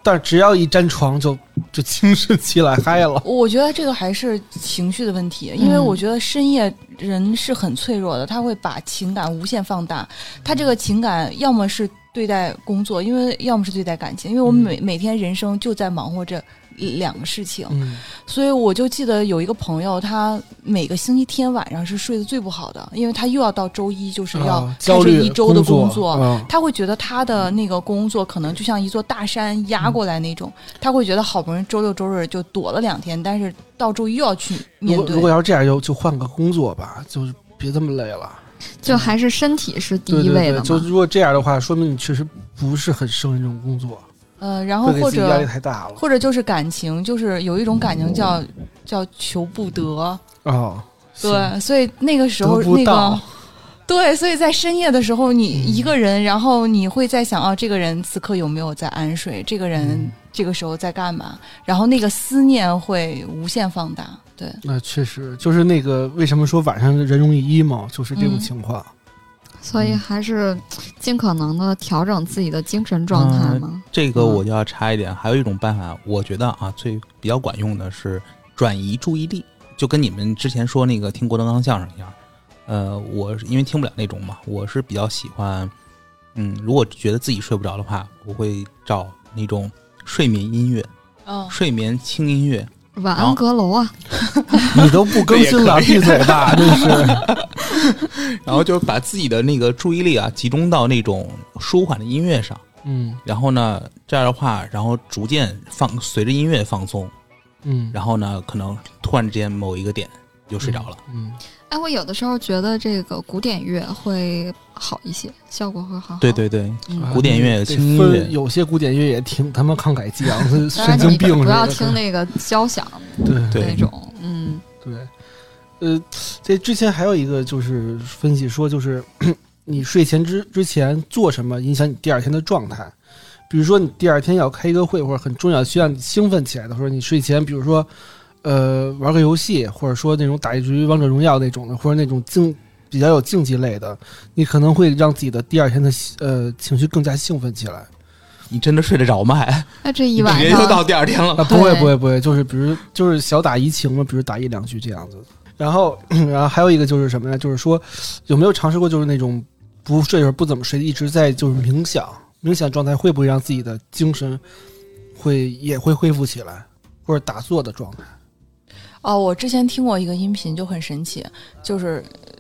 但是只要一沾床就 就精神起来嗨了。我觉得这个还是情绪的问题，因为嗯我觉得深夜人是很脆弱的，他会把情感无限放大。他这个情感要么是对待工作，因为要么是对待感情，因为我们每、每天人生就在忙活着两个事情。嗯，所以我就记得有一个朋友，他每个星期天晚上是睡得最不好的，因为他又要到周一就是要啊开始一周的工工作。啊他会觉得他的那个工作可能就像一座大山压过来那种，他会觉得好不容易周六周日就躲了两天，但是到周一又要去面对。果如果要是这样，就就换个工作吧，就是别这么累了。就还是身体是第一位的嘛。就如果这样的话，说明你确实不是很胜任这种工作，呃，然后或者压力太大了。或者就是感情，就是有一种感情叫叫求不得，哦，对，所以那个时候那个。对，所以在深夜的时候，你嗯一个人，然后你会在想，啊，这个人此刻有没有在安睡？这个人嗯这个时候在干嘛？然后那个思念会无限放大。对，那确实就是那个为什么说晚上人容易 emo，就是这种嗯情况。所以还是尽可能的调整自己的精神状态嘛。嗯这个我就要插一点，还有一种办法，我觉得啊，最比较管用的是转移注意力，就跟你们之前说那个听郭德纲相声一样。呃，我是因为听不了那种嘛，我是比较喜欢，嗯，如果觉得自己睡不着的话，我会找那种睡眠音乐、嗯，睡眠轻音乐，晚安阁楼啊，你都不更新了，闭嘴吧！真是，然后就是把自己的那个注意力啊集中到那种舒缓的音乐上，嗯。然后呢，这样的话，然后逐渐放随着音乐放松，嗯，然后呢，可能突然之间某一个点就睡着了。嗯，哎，我有的时候觉得这个古典乐会好一些，效果会好。对，对对，古典乐这轻音乐有些古典乐也挺他妈慷慨激昂，神经病似不要。听那个交响对对那种，嗯，对，呃，这之前还有一个就是分析说，就是 你睡前之之前做什么影响你第二天的状态。比如说你第二天要开一个会，或者很重要需要你兴奋起来的，时候你睡前，比如说呃玩个游戏，或者说那种打一局王者荣耀那种的，或者那种竞比较有竞技类的，你可能会让自己的第二天的呃情绪更加兴奋起来。你真的睡得着吗？还那这一你晚直接就到，第二天了。啊，不会不会不会，就是比如就是小打怡情嘛，比如打一两局这样子。然后 然后还有一个就是什么呢？就是说有没有尝试过就是那种不睡或者不怎么睡，一直在就是冥想，冥想状态会不会让自己的精神会也会恢复起来，或者打坐的状态？哦，我之前听过一个音频，就很神奇，就是呃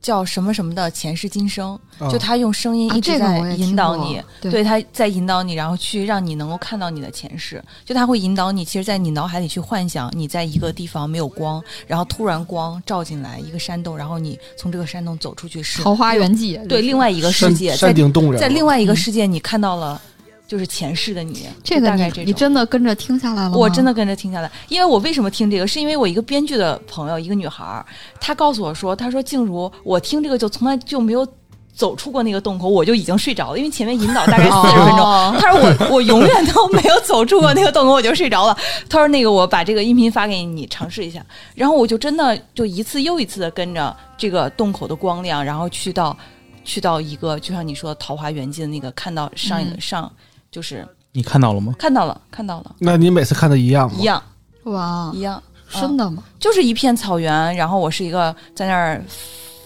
叫什么什么的前世今生，啊就他用声音啊一直在引导你，对对，他在引导你，然后去让你能够看到你的前世，就他会引导你，其实，在你脑海里去幻想你在一个地方没有光，然后突然光照进来一个山洞，然后你从这个山洞走出去是桃花源记，对另外一个世界，在山顶洞人，在另外一个嗯。世界你看到了就是前世的你，这个你你就大概这种真的跟着听下来了吗？我真的跟着听下来，因为我为什么听这个？是因为我一个编剧的朋友，一个女孩儿，她告诉我说，她说静茹，我听这个就从来就没有走出过那个洞口，我就已经睡着了，因为前面引导大概四十分钟。哦她说我我永远都没有走出过那个洞口，我就睡着了。她说那个我把这个音频发给你，你尝试一下。然后我就真的就一次又一次的跟着这个洞口的光亮，然后去到去到一个就像你说《桃花源记》的那个，看到上一个、嗯上就是你看到了吗？看到了看到了那你每次看的一样吗？一样哇一，样。真的吗？就是一片草原，然后我是一个在那儿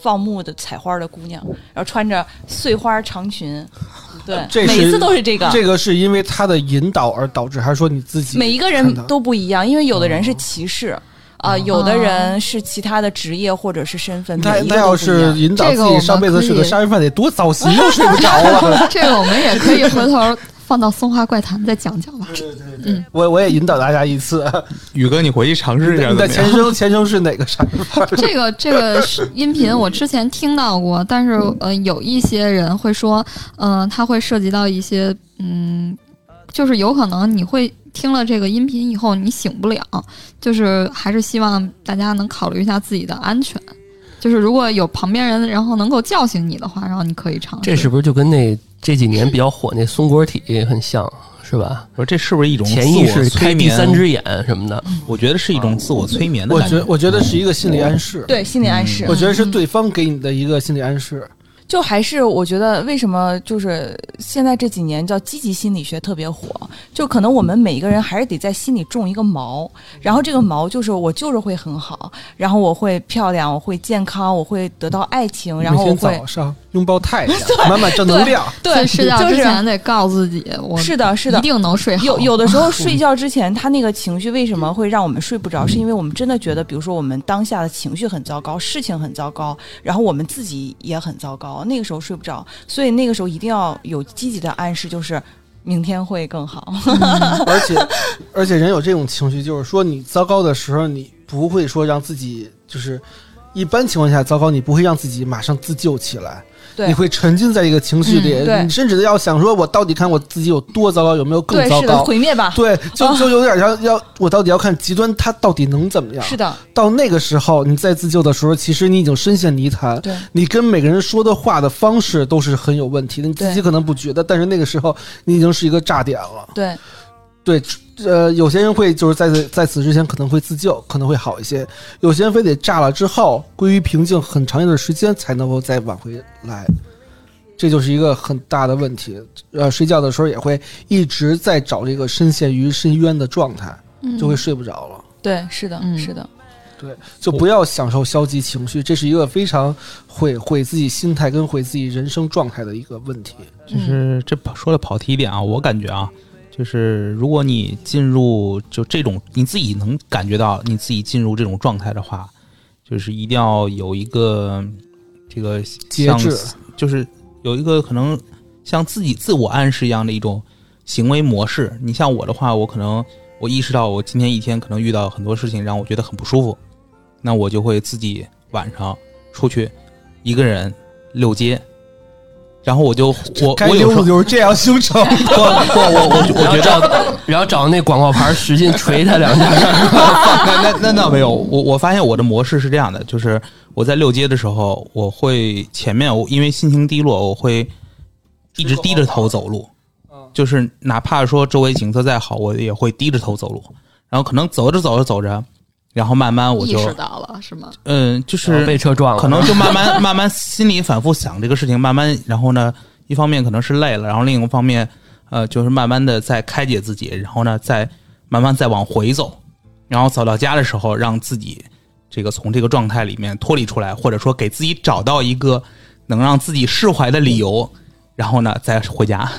放牧的采花的姑娘，然后穿着碎花长裙，对，每次都是这个。这个是因为他的引导而导致，还是说你自己每一个人都不一样，因为有的人是骑士。啊、哦有的人是其他的职业或者是身份，那要是。引导自己上辈子是个杀人犯，得多糟心，又睡不着了。这个我们也可以回头放到松花怪谈再讲讲吧。嗯我我也引导大家一次，宇哥，你回去尝试一下你的前？生前生是哪个杀人犯？这个这个音频我之前听到过，但是呃，有一些人会说，嗯、它会涉及到一些嗯，就是有可能你会听了这个音频以后你醒不了，就是还是希望大家能考虑一下自己的安全。就是如果有旁边人，然后能够叫醒你的话，然后你可以尝试。这是不是就跟那这几年比较火那松果体很像，是吧？我说这是不是一种潜意识开第？三只眼什么的，我觉得是一种自我催眠的感我觉我觉得是一个心理暗示，对心理暗示，我觉得是对方给你的一个心理暗示。就还是我觉得为什么就是现在这几年叫积极心理学特别火，就可能我们每一个人还是得在心里种一个锚，然后这个锚就是我就是会很好，然后我会漂亮，我会健康，我会得到爱情，然后我会早上拥抱太阳，满满正能量。对，睡觉就是之前得告诉自己，我是的，是的一。定能睡好。有有的时候 睡觉之前，他那个情绪为什么会让我们睡不着？是因为我们真的觉得，比如说我们当下的情绪很糟糕，事情很糟糕，然后我们自己也很糟糕，那个时候睡不着。所以那个时候一定要有积极的暗示，就是明天会更好。而且，而且人有这种情绪，就是说你糟糕的时候，你不会说让自己就是一般情况下糟糕，你不会让自己马上自救起来，对你会沉浸在一个情绪里，嗯对你甚至要想说，我到底看我自己有多糟糕，有没有更对，是的，糟糕？毁灭吧。对，就就有点像要我到底要看极端，它到底能怎么样？是的，到那个时候，你再自救的时候，其实你已经深陷泥潭。对你跟每个人说的话的方式都是很有问题的，你自己对可能不觉得，但是那个时候你已经是一个炸点了。对，对，呃，有些人会就是在此在此之前可能会自救，可能会好一些；有些人非得炸了之后归于平静很长一段时间才能够再挽回来，这就是一个很大的问题。呃，睡觉的时候也会一直在找这个深陷于深渊的状态，嗯就会睡不着了。对，是的，嗯是的，对就不要享受消极情绪，这是一个非常毁毁自己心态跟毁自己人生状态的一个问题。就是这说的跑题一点啊，我感觉啊，就是如果你进入就这种你自己能感觉到你自己进入这种状态的话，就是一定要有一个这个像节制，就是有一个可能像自己自我暗示一样的一种行为模式。你像我的话，我可能我意识到我今天一天可能遇到很多事情让我觉得很不舒服，那我就会自己晚上出去一个人溜街，然后我就我该我有时候就是这样形成。不不我我我 觉得，然后找那广告牌使劲捶他两下，那那那倒没有，我我发现我的模式是这样的，就是我在六街的时候，我会前面我因为心情低落，我会一直低着头走路，就是哪怕说周围景色再好，我也会低着头走路，然后可能走着走着走着，然后慢慢我就意识到了是吗？嗯，就是被车撞了，可能就慢慢 慢慢心里反复想这个事情，慢慢然后呢，一方面可能是累了，然后另一个方面，呃，就是慢慢的在开解自己，然后呢，再慢慢再往回走，然后走到家的时候，让自己这个从这个状态里面脱离出来，或者说给自己找到一个能让自己释怀的理由，然后呢再回家。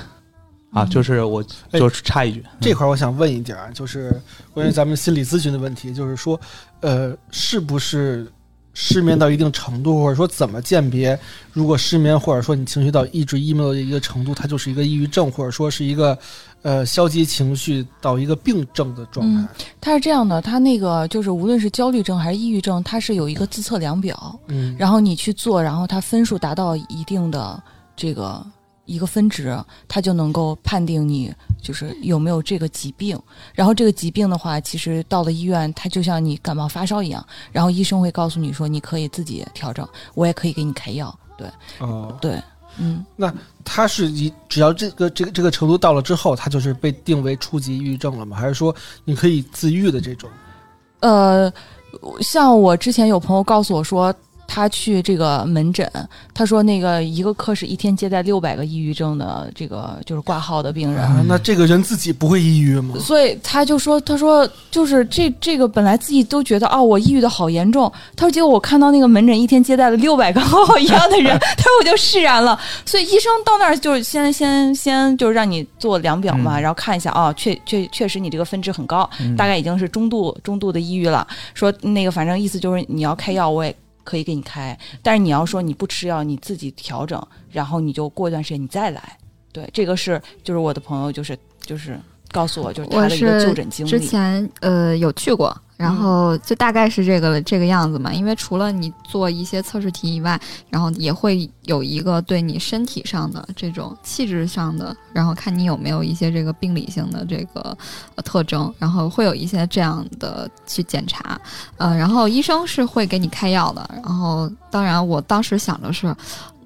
啊，就是我哎就是插一句，这块儿我想问一点儿，就是关于咱们心理咨询的问题，就是说，呃，是不是失眠到一定程度，或者说怎么鉴别，如果失眠或者说你情绪到抑制 emo 的一个程度，它就是一个抑郁症，或者说是一个呃消极情绪到一个病症的状态。它是这样的，它那个就是无论是焦虑症还是抑郁症，它是有一个自测量表，嗯，然后你去做，然后它分数达到一定的这个一个分值，它就能够判定你就是有没有这个疾病。然后这个疾病的话，其实到了医院，它就像你感冒发烧一样，然后医生会告诉你说你可以自己调整，我也可以给你开药。对哦，对，嗯，那它是一只要这个这个这个程度到了之后，它就是被定为初级抑郁症了吗？还是说你可以自愈的这种？呃，像我之前有朋友告诉我说。他去这个门诊，他说那个一个科室一天接待六百个抑郁症的这个就是挂号的病人，啊，那这个人自己不会抑郁吗？所以他就说，他说就是这这个本来自己都觉得哦，我抑郁的好严重。他说结果我看到那个门诊一天接待了六百个和 我一样的人，他说我就释然了。所以医生到那儿就是先先先就是让你做量表嘛，嗯然后看一下啊、确确确实你这个分值很高，嗯大概已经是中度中度的抑郁了。说那个反正意思就是你要开药，我也。可以给你开，但是你要说你不吃药，你自己调整，然后你就过一段时间你再来。对，这个是就是我的朋友就是就是告诉我就是他我的一个是就诊经历。之前呃有去过，然后就大概是这个这个样子嘛。因为除了你做一些测试题以外，然后也会有一个对你身体上的这种气质上的，然后看你有没有一些这个病理性的这个呃特征，然后会有一些这样的去检查，呃，然后医生是会给你开药的。然后当然我当时想的是。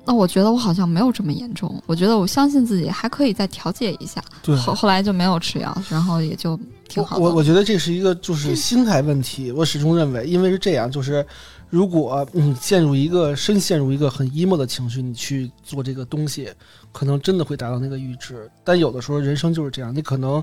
那我觉得我好像没有这么严重，我觉得我相信自己还可以再调节一下。对，后后来就没有吃药，然后也就挺好的。我我觉得这是一个就是心态问题。我始终认为，因为是这样，就是如果你陷入一个深陷入一个很 emo 的情绪，你去做这个东西，可能真的会达到那个阈值。但有的时候人生就是这样，你可能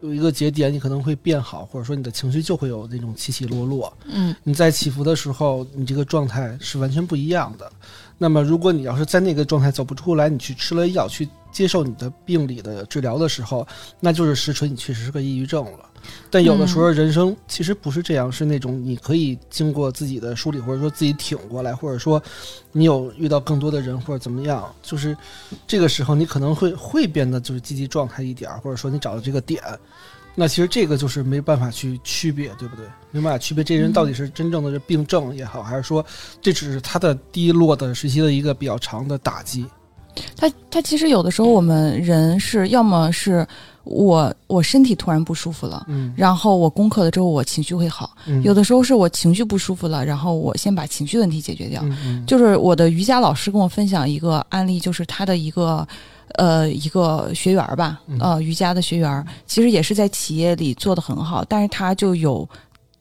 有一个节点，你可能会变好，或者说你的情绪就会有那种起起落落。嗯你在起伏的时候，你这个状态是完全不一样的。那么，如果你要是在那个状态走不出来，你去吃了药，去接受你的病理的治疗的时候，那就是实锤你确实是个抑郁症了。但有的时候，人生其实不是这样，是那种你可以经过自己的梳理，或者说自己挺过来，或者说你有遇到更多的人或者怎么样，就是这个时候你可能会会变得就是积极状态一点，或者说你找到这个点。那其实这个就是没办法去区别，对不对？没办法区别这人到底是真正的这病症也好，还是说这只是他的低落的时期的一个比较长的打击。他他其实有的时候我们人是要么是我我身体突然不舒服了。嗯，然后我攻克了之后，我情绪会好。嗯有的时候是我情绪不舒服了，然后我先把情绪问题解决掉。嗯嗯就是我的瑜伽老师跟我分享一个案例，就是他的一个呃一个学员儿吧嗯，呃瑜伽的学员儿，其实也是在企业里做的很好，但是他就有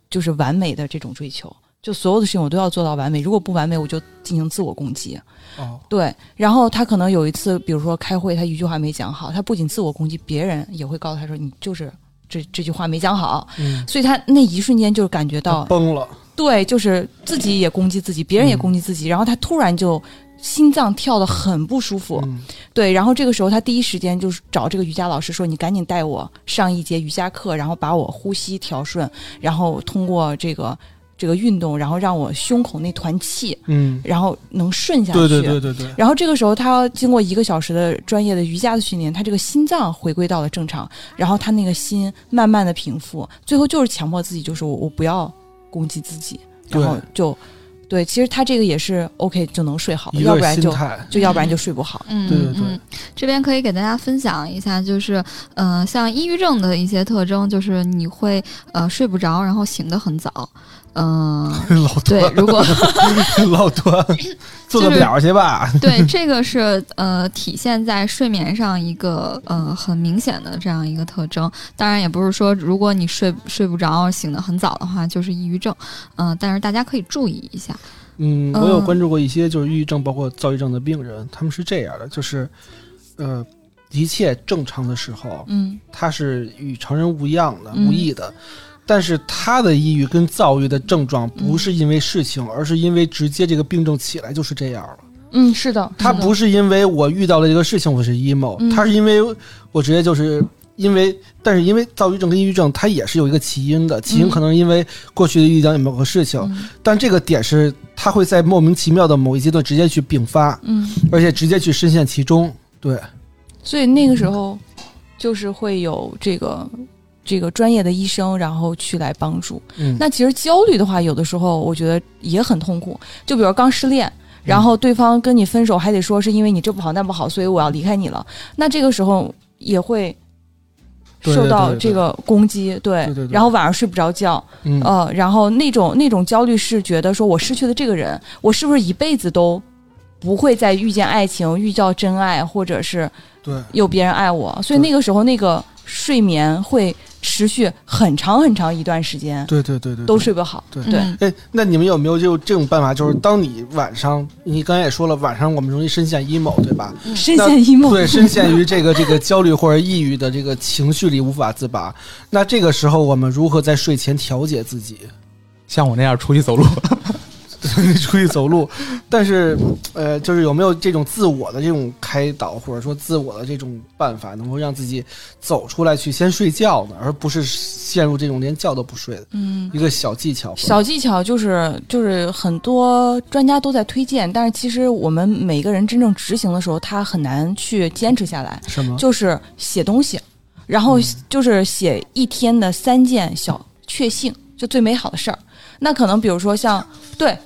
就是完美的这种追求，就所有的事情我都要做到完美，如果不完美，我就进行自我攻击。哦，对，然后他可能有一次，比如说开会，他一句话没讲好，他不仅自我攻击，别人也会告诉他说你就是这这句话没讲好，嗯，所以他那一瞬间就感觉到崩了。对，就是自己也攻击自己，别人也攻击自己，然后他突然就心脏跳得很不舒服。嗯对，然后这个时候他第一时间就是找这个瑜伽老师说：“你赶紧带我上一节瑜伽课，然后把我呼吸调顺，然后通过这个这个运动，然后让我胸口那团气，嗯，然后能顺下去。”对对对对对，然后这个时候，他经过一个小时的专业的瑜伽的训练，他这个心脏回归到了正常，然后他那个心慢慢的平复，最后就是强迫自己，就是我我不要攻击自己，然后就对，其实他这个也是 OK 就能睡好，要不然就。就要不然就睡不好。嗯，对对对嗯，这边可以给大家分享一下，就是呃，像抑郁症的一些特征，就是你会呃睡不着，然后醒得很早，嗯、老对，如果老段，做个就是表去吧。对这个是呃体现在睡眠上一个呃很明显的这样一个特征。当然，也不是说如果你睡睡不着、醒得很早的话就是抑郁症，嗯、但是大家可以注意一下。嗯，嗯我有关注过一些就是抑郁症，包括躁郁症的病人，他们是这样的，就是，呃，一切正常的时候，嗯他是与常人无恙的、嗯无异的。但是他的抑郁跟躁郁的症状不是因为事情，而是因为直接这个病症起来就是这样了。嗯，是的，他不是因为我遇到了这个事情我是 emo，、嗯他是因为我直接就是因为，但是因为躁郁症跟抑郁症它也是有一个起因的，起因嗯可能因为过去的遇到某个事情，嗯但这个点是他会在莫名其妙的某一阶段直接去并发，嗯，而且直接去深陷其中。对，所以那个时候就是会有这个。这个专业的医生，然后去来帮助。嗯，那其实焦虑的话，有的时候我觉得也很痛苦。就比如刚失恋，然后对方跟你分手，还得说是因为你这不好那不好，所以我要离开你了。那这个时候也会受到这个攻击，对对对对然后晚上睡不着觉，嗯呃，然后那种那种焦虑是觉得说我失去了这个人，我是不是一辈子都不会再遇见爱情、遇到真爱，或者是对，有别人爱我？所以那个时候那个睡眠会持续很长很长一段时间，对对对对，都睡不好。对对嗯哎，那你们有没有就这种办法？就是当你晚上，你刚才也说了，晚上我们容易深陷 emo，对吧？深陷 emo，对，深陷于这个这个焦虑或者抑郁的这个情绪里无法自拔。那这个时候，我们如何在睡前调节自己？像我那样出去走路，出去走路，但是，呃，就是有没有这种自我的这种开导，或者说自我的这种办法，能够让自己走出来去先睡觉呢，而不是陷入这种连觉都不睡的嗯。一个小技巧？小技巧就是就是很多专家都在推荐，但是其实我们每个人真正执行的时候，他很难去坚持下来。什么？就是写东西，然后嗯就是写一天的三件小确幸，就最美好的事儿。那可能比如说像对，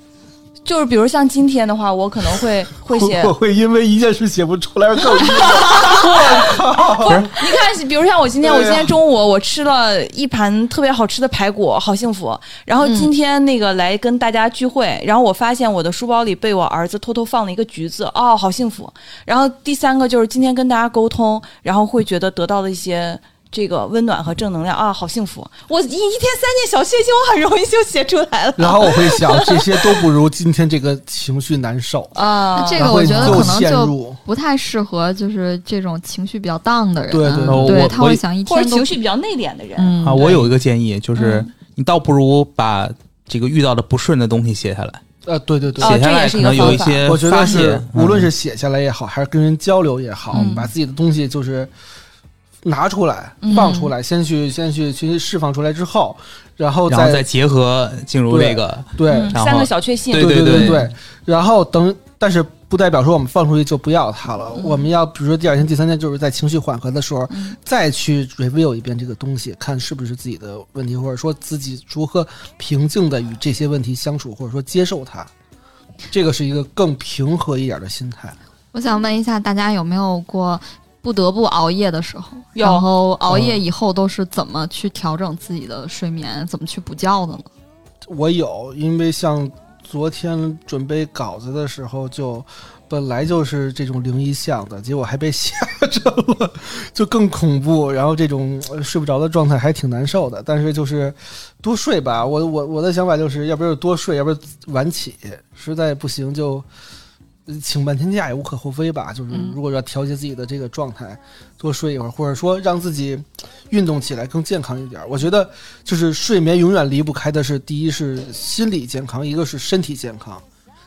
就是比如像今天的话，我可能会 会写我会因为一件事写不出来而更郁闷。不是，你看，比如像我今天，我今天中午我吃了一盘特别好吃的排骨，好幸福。然后今天那个来跟大家聚会，然后我发现我的书包里被我儿子偷偷放了一个橘子，哦，好幸福。然后第三个就是今天跟大家沟通，然后会觉得得到了一些。这个温暖和正能量啊，好幸福！我一一天三件小确幸，我很容易就写出来了。然后我会想，这些都不如今天这个情绪难受。啊，这个我觉得可能就不太适合，就是这种情绪比较荡的人。对对我对，他会想一天或者情绪比较内敛的人，嗯啊，我有一个建议，就是嗯。你倒不如把这个遇到的不顺的东西写下来，呃，对对对，啊写下来这也是一个可能有一些我觉发泄得是，无论嗯是写下来也好，还是跟人交流也好，嗯。把自己的东西就是拿出来、嗯。放出来，先去先去去释放出来之后，然后再然后再结合进入对这个，对、嗯三个小确幸，对对对对，然后等，但是不代表说我们放出去就不要它了。嗯。我们要比如说第二天、第三天，就是在情绪缓和的时候，嗯。再去 review 一遍这个东西，看是不是自己的问题，或者说自己如何平静的与这些问题相处，或者说接受它。这个是一个更平和一点的心态。我想问一下，大家有没有过不得不熬夜的时候？然后熬夜以后都是怎么去调整自己的睡眠，怎么去补觉的呢？我有，因为像昨天准备稿子的时候就。本来就是这种灵异像的，结果还被吓着了，就更恐怖。然后这种呃睡不着的状态还挺难受的。但是就是多睡吧，我我我的想法就是，要不然就多睡，要不然晚起，实在不行就呃请半天假也无可厚非吧。就是嗯如果要调节自己的这个状态，多睡一会儿，或者说让自己运动起来更健康一点儿。我觉得就是睡眠永远离不开的是，第一是心理健康，一个是身体健康。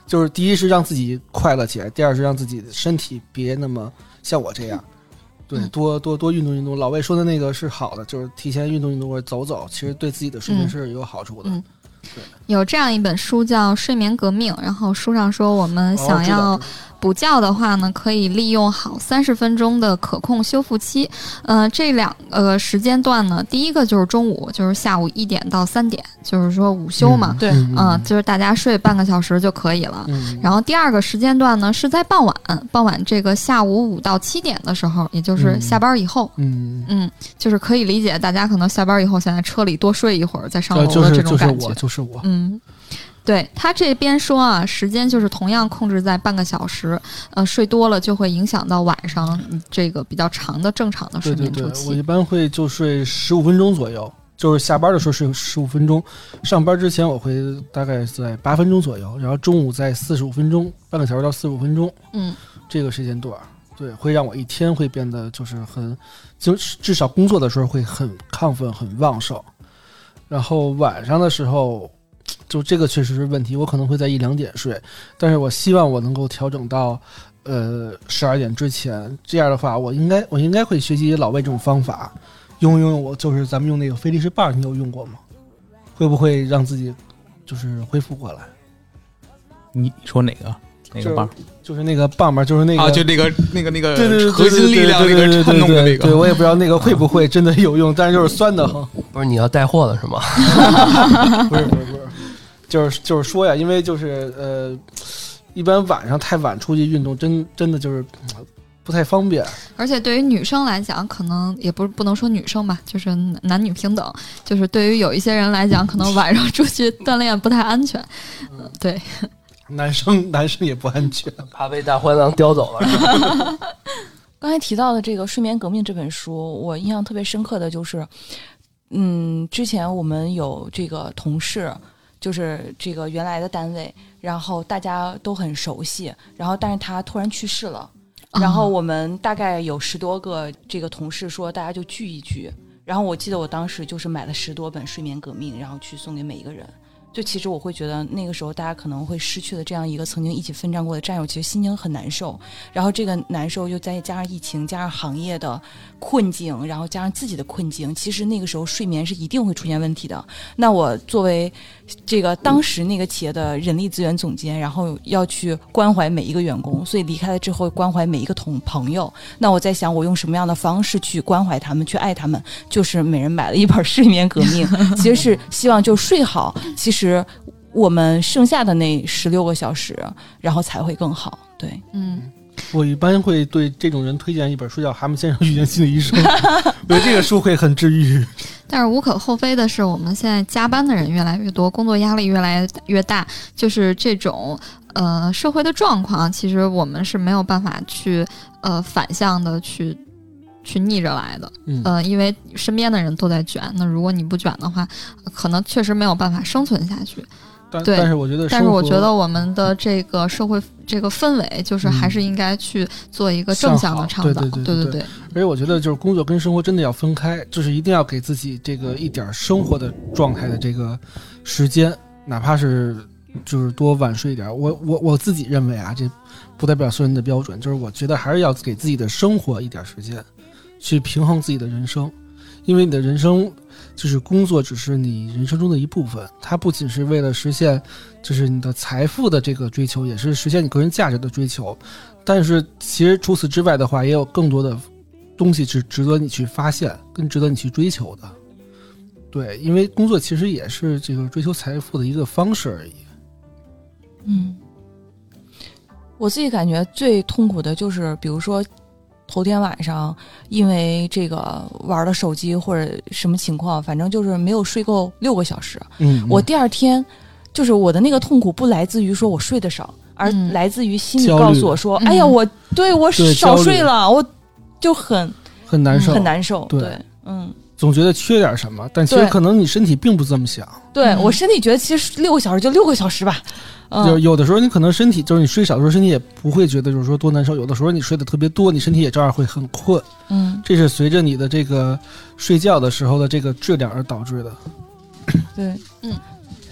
就是第一是让自己快乐起来，第二是让自己的身体别那么像我这样。对，嗯多多多运动运动。老魏说的那个是好的，就是提前运动运动或者走走，其实对自己的睡眠嗯是有好处的。嗯有这样一本书叫《睡眠革命》，然后书上说我们想要补觉的话呢，可以利用好三十分钟的可控修复期。呃，这两个时间段呢，第一个就是中午，就是下午一点到三点，就是说午休嘛，对嗯嗯、就是大家睡半个小时就可以了。嗯，然后第二个时间段呢，是在傍晚，傍晚这个下午五到七点的时候，也就是嗯下班以后。嗯，嗯，就是可以理解，大家可能下班以后想在车里多睡一会儿再上呃楼的这就是就是种感觉。我就是我，嗯，对他这边说啊，时间就是同样控制在半个小时，呃，睡多了就会影响到晚上嗯这个比较长的正常的睡眠周，我一。般会就睡十五分钟左右，就是下班的时候睡十五分钟，上班之前我会大概在八分钟左右，然后中午在四十五分钟，半个小时到四十五分钟。嗯这个时间段，对，会让我一天会变得就是很，就至少工作的时候会很亢奋、很旺盛。然后晚上的时候，就这个确实是问题，我可能会在一两点睡，但是我希望我能够调整到，呃，十二点之前。这样的话，我应该我应该会学习老魏这种方法，用用我就是咱们用那个菲利士棒，你有用过吗？会不会让自己就是恢复过来？你你说哪个哪个棒就是那个棒棒，就是那个啊？就那个那个那个对对对，核心力量那个颤动的那个对，我也不知道那个会不会真的有用，但是就是酸的很。不是你要带货的是吗？不是不是不是，就是就是说呀，因为就是呃，一般晚上太晚出去运动，真真的就是嗯不太方便。而且对于女生来讲，可能也不是不能说女生吧，就是男女平等。就是对于有一些人来讲，可能晚上出去锻炼不太安全。嗯，对，男生男生也不安全。怕被大灰狼叼走了。刚才提到的这个《睡眠革命》这本书，我印象特别深刻的就是，嗯，之前我们有这个同事，就是这个原来的单位，然后大家都很熟悉，然后但是他突然去世了，然后我们大概有十多个这个同事说大家就聚一聚，然后我记得我当时就是买了十多本《睡眠革命》，然后去送给每一个人。就其实我会觉得那个时候大家可能会失去了这样一个曾经一起奋战过的战友，其实心情很难受。然后这个难受又再加上疫情，加上行业的困境，然后加上自己的困境，其实那个时候睡眠是一定会出现问题的。那我作为这个当时那个企业的人力资源总监，然后要去关怀每一个员工，所以离开了之后关怀每一个同朋友。那我在想，我用什么样的方式去关怀他们，去爱他们？就是每人买了一本《睡眠革命》，其实是希望就睡好。其实。我们剩下的那十六个小时，然后才会更好。对，嗯，我一般会对这种人推荐一本书，叫《蛤蟆先生遇见心理医生》，我觉得这个书会很治愈。但是无可厚非的是，我们现在加班的人越来越多，工作压力越来越大，就是这种呃社会的状况，其实我们是没有办法去呃反向的去去逆着来的。嗯呃，因为身边的人都在卷，那如果你不卷的话，可能确实没有办法生存下去。但对但是我觉得，但是我觉得我们的这个社会这个氛围，就是还是应该去做一个正向的倡导。对对对对对对，而且我觉得就是工作跟生活真的要分开，就是一定要给自己这个一点儿生活的状态的这个时间，哪怕是就是多晚睡一点儿。我我我自己认为啊，这不代表所有人的标准，就是我觉得还是要给自己的生活一点儿时间，去平衡自己的人生，因为你的人生就是工作只是你人生中的一部分，它不仅是为了实现就是你的财富的这个追求，也是实现你个人价值的追求。但是其实除此之外的话，也有更多的东西是值得你去发现，更值得你去追求的。对，因为工作其实也是这个追求财富的一个方式而已。嗯，我自己感觉最痛苦的就是，比如说头天晚上因为这个玩了手机或者什么情况，反正就是没有睡够六个小时。嗯，我第二天就是我的那个痛苦不来自于说我睡得少，而嗯。来自于心里告诉我说：“嗯哎呀，我对我少睡了，我就很很难受，很难受。”对。对，嗯，总觉得缺点什么，但其实对可能你身体并不这么想。对、嗯我身体觉得其实六个小时就六个小时吧。就嗯，有的时候你可能身体就是你睡少的时候，身体也不会觉得就是说多难受。有的时候你睡得特别多，你身体也照样会很困。嗯，这是随着你的这个睡觉的时候的这个质量而导致的。对，嗯。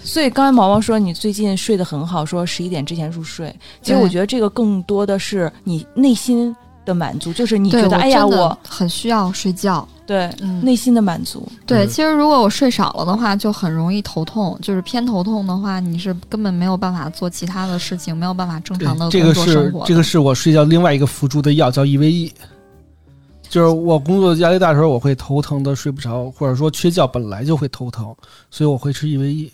所以刚才毛毛说你最近睡得很好，说十一点之前入睡。其实对我觉得这个更多的是你内心的满足，就是你对觉得哎呀，我很需要睡觉。对嗯，内心的满足。对，嗯其实如果我睡少了的话，就很容易头痛。就是偏头痛的话，你是根本没有办法做其他的事情，没有办法正常的这个是工作生活的。这个是我睡觉另外一个辅助的药，叫 EVE。就是我工作压力大的时候，我会头疼的睡不着，或者说缺觉本来就会头疼，所以我会吃 EVE。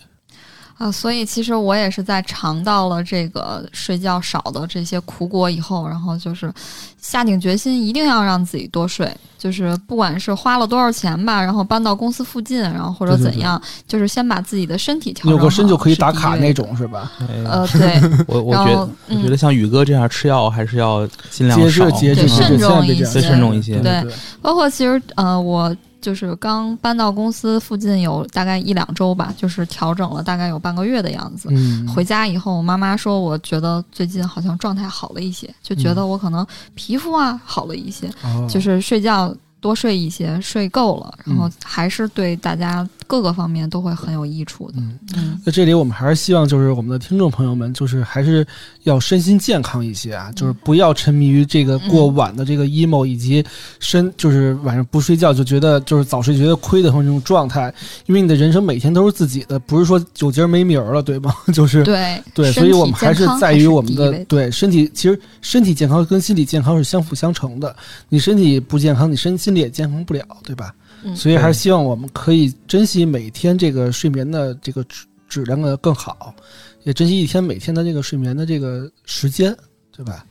啊，所以其实我也是在尝到了这个睡觉少的这些苦果以后，然后就是下定决心一定要让自己多睡，就是不管是花了多少钱吧，然后搬到公司附近，然后或者对对怎样，就是先把自己的身体调整好。扭个身就可以打卡那。种是吧？哎呃，对，我我觉得，我觉得像宇哥这样吃药还是要尽量节少制节制，对慎节制千万重一别这样再慎重一些。对对包括其实呃，我就是刚搬到公司附近有大概一两周吧，就是调整了大概有半个月的样子。嗯，回家以后，我妈妈说，我觉得最近好像状态好了一些，就觉得我可能皮肤啊好了一些，哦就是睡觉多睡一些，睡够了，然后嗯还是对大家各个方面都会很有益处的。嗯，嗯，在这里我们还是希望就是我们的听众朋友们，就是还是要身心健康一些啊，就是不要沉迷于这个过晚的这个 emo 以及身就是晚上不睡觉就觉得就是早睡觉得亏的这种状态，因为你的人生每天都是自己的，不是说有节儿没名儿了，对吗？就是对对，所以我们还是在于我们的对身体，其实身体健康跟心理健康是相辅相成的。你身体不健康，你身心理也健康不了，对吧？嗯所以还是希望我们可以珍惜每天这个睡眠的这个质质量的更好，也珍惜一天每天的这个睡眠的这个时间，对吧？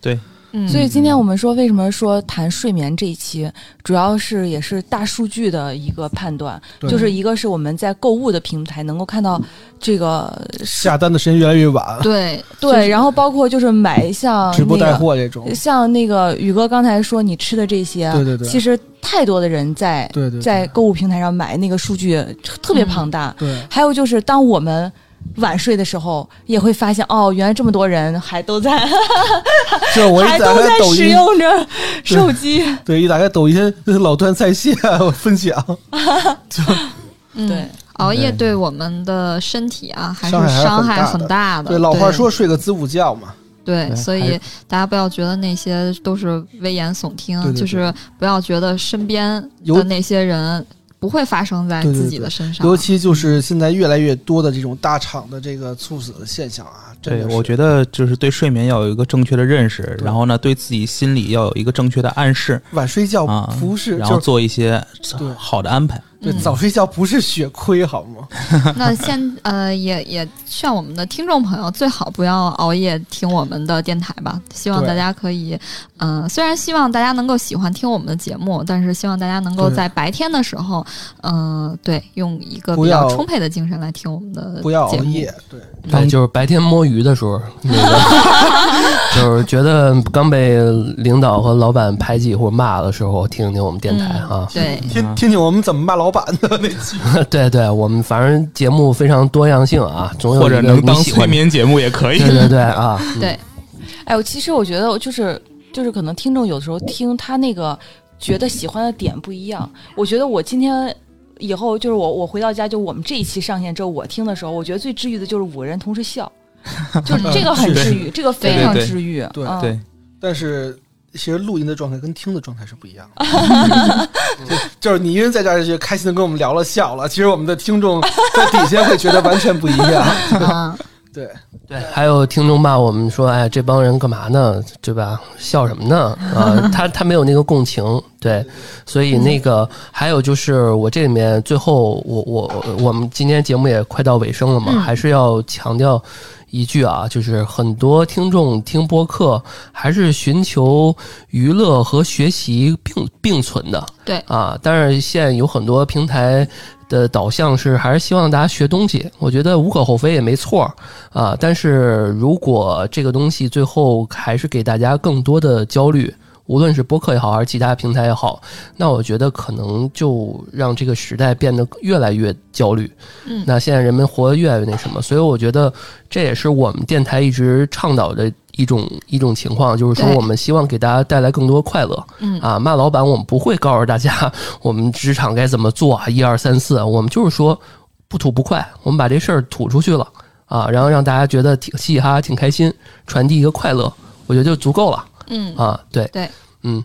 嗯，所以今天我们说，为什么说谈睡眠这一期，主要是也是大数据的一个判断，就是一个是我们在购物的平台能够看到这个下单的时间越来越晚，对对，然后包括就是买像直播带货这种，像那个宇哥刚才说你吃的这些，对对对。其实太多的人在对对对。在购物平台上买，那个数据特别庞大。对。还有就是，当我们晚睡的时候，也会发现哦，原来这么多人还都在，就是我一打还都在开抖音，使用着手机。对，一打开抖音老段在线分享，嗯。对，熬夜对对我们的身体啊，还是伤害很大的。大的。对，老话说睡个子午觉嘛，对，对所以大家不要觉得那些都是危言耸听，对对对。就是不要觉得身边尤的那些人不会发生在自己的身上。尤其就是现在越来越多的这种大厂的这个猝死的现象啊，真对，的我觉得就是对睡眠要有一个正确的认识，然后呢，对自己心理要有一个正确的暗示晚睡觉啊，不是，然后做一些好的安排。对，嗯早睡觉不是血亏好吗？那先呃，也也劝我们的听众朋友最好不要熬夜听我们的电台吧。希望大家可以，呃，虽然希望大家能够喜欢听我们的节目，但是希望大家能够在白天的时候，嗯、对，用一个比较充沛的精神来听我们的不要。熬夜，对，对，就是白天摸鱼的时候，那个 就是觉得刚被领导和老板排挤或者骂的时候，听听我们电台啊。对，听听听我们怎么骂老板的那期。对对，我们反正节目非常多样性啊，总有或者能当催。眠节目也可以。对对对啊，嗯 对，哎，我其实我觉得就是就是可能听众有时候听他那个觉得喜欢的点不一样。我觉得我今天以后就是我我回到家就我们这一期上线之后，我听的时候，我觉得最治愈的就是五个人同时笑，就是这个很治愈，这个非常对对治愈。对嗯对，但是 其实录音的状态跟听的状态是不一样的，就就是你一人在这儿就开心的跟我们聊了笑了，其实我们的听众在底下会觉得完全不一样。嗯 对，对，还有听众骂我们说：“哎，这帮人干嘛呢？对吧？笑什么呢？啊，他他没有那个共情，对，所以那个还有就是我这里面最后我我我们今天节目也快到尾声了嘛，嗯还是要强调一句啊，就是很多听众听播客还是寻求娱乐和学习并并存的，对啊，但是现在有很多平台。的导向是还是希望大家学东西，我觉得无可厚非也没错儿啊。但是如果这个东西最后还是给大家更多的焦虑，无论是播客也好，还是其他平台也好，那我觉得可能就让这个时代变得越来越焦虑。嗯那现在人们活得越来越那什么，所以我觉得这也是我们电台一直倡导的一种一种情况，就是说我们希望给大家带来更多快乐。嗯啊，骂老板我们不会告诉大家我们职场该怎么做啊，一二三四，我们就是说不吐不快，我们把这事儿吐出去了啊，然后让大家觉得挺嘻嘻哈哈、挺开心，传递一个快乐，我觉得就足够了嗯。啊。对。对，嗯，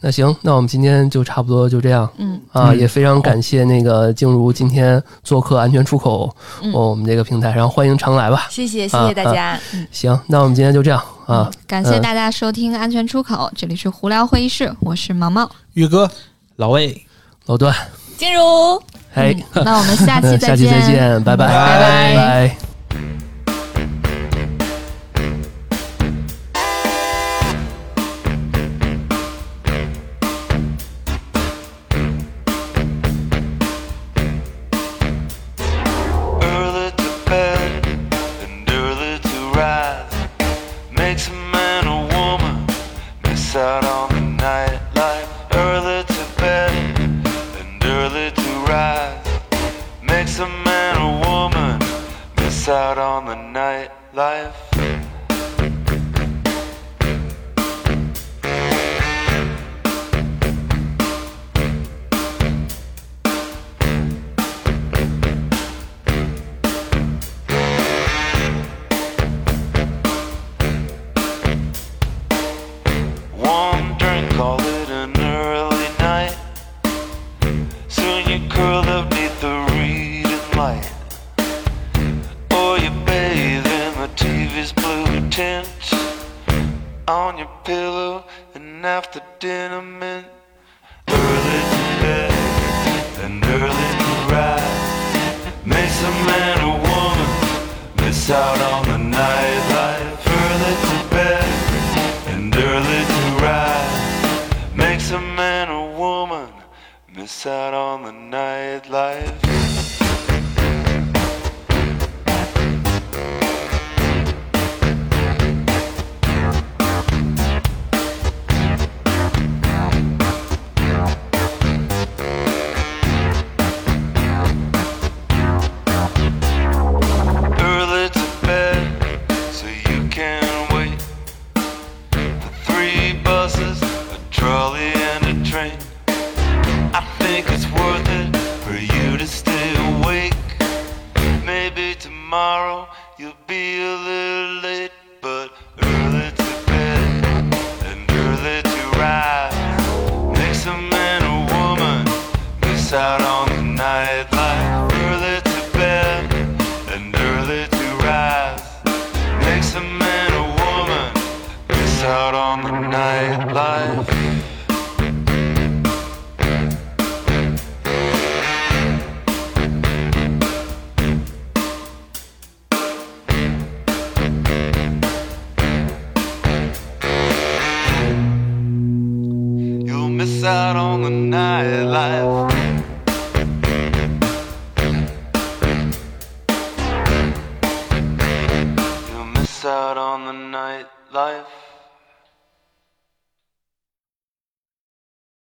那行，那我们今天就差不多就这样嗯。啊，嗯。也非常感谢那个静茹今天做客安全出口嗯。我们这个平台，然后欢迎常来吧。谢谢谢啊谢大家。行，那我们今天就这样啊。嗯，感谢大家收听《安全出口》，这里是胡聊会议室，我是毛毛。宇哥，老魏，老段，静茹。嘿，嗯那我们下期嗯再下期再见，拜拜，拜拜 after dinner mint. Early to bed and early to rise. Makes a man or woman miss out on the nightlife. Early to bed and early to rise makes a man or woman miss out on the nightlife.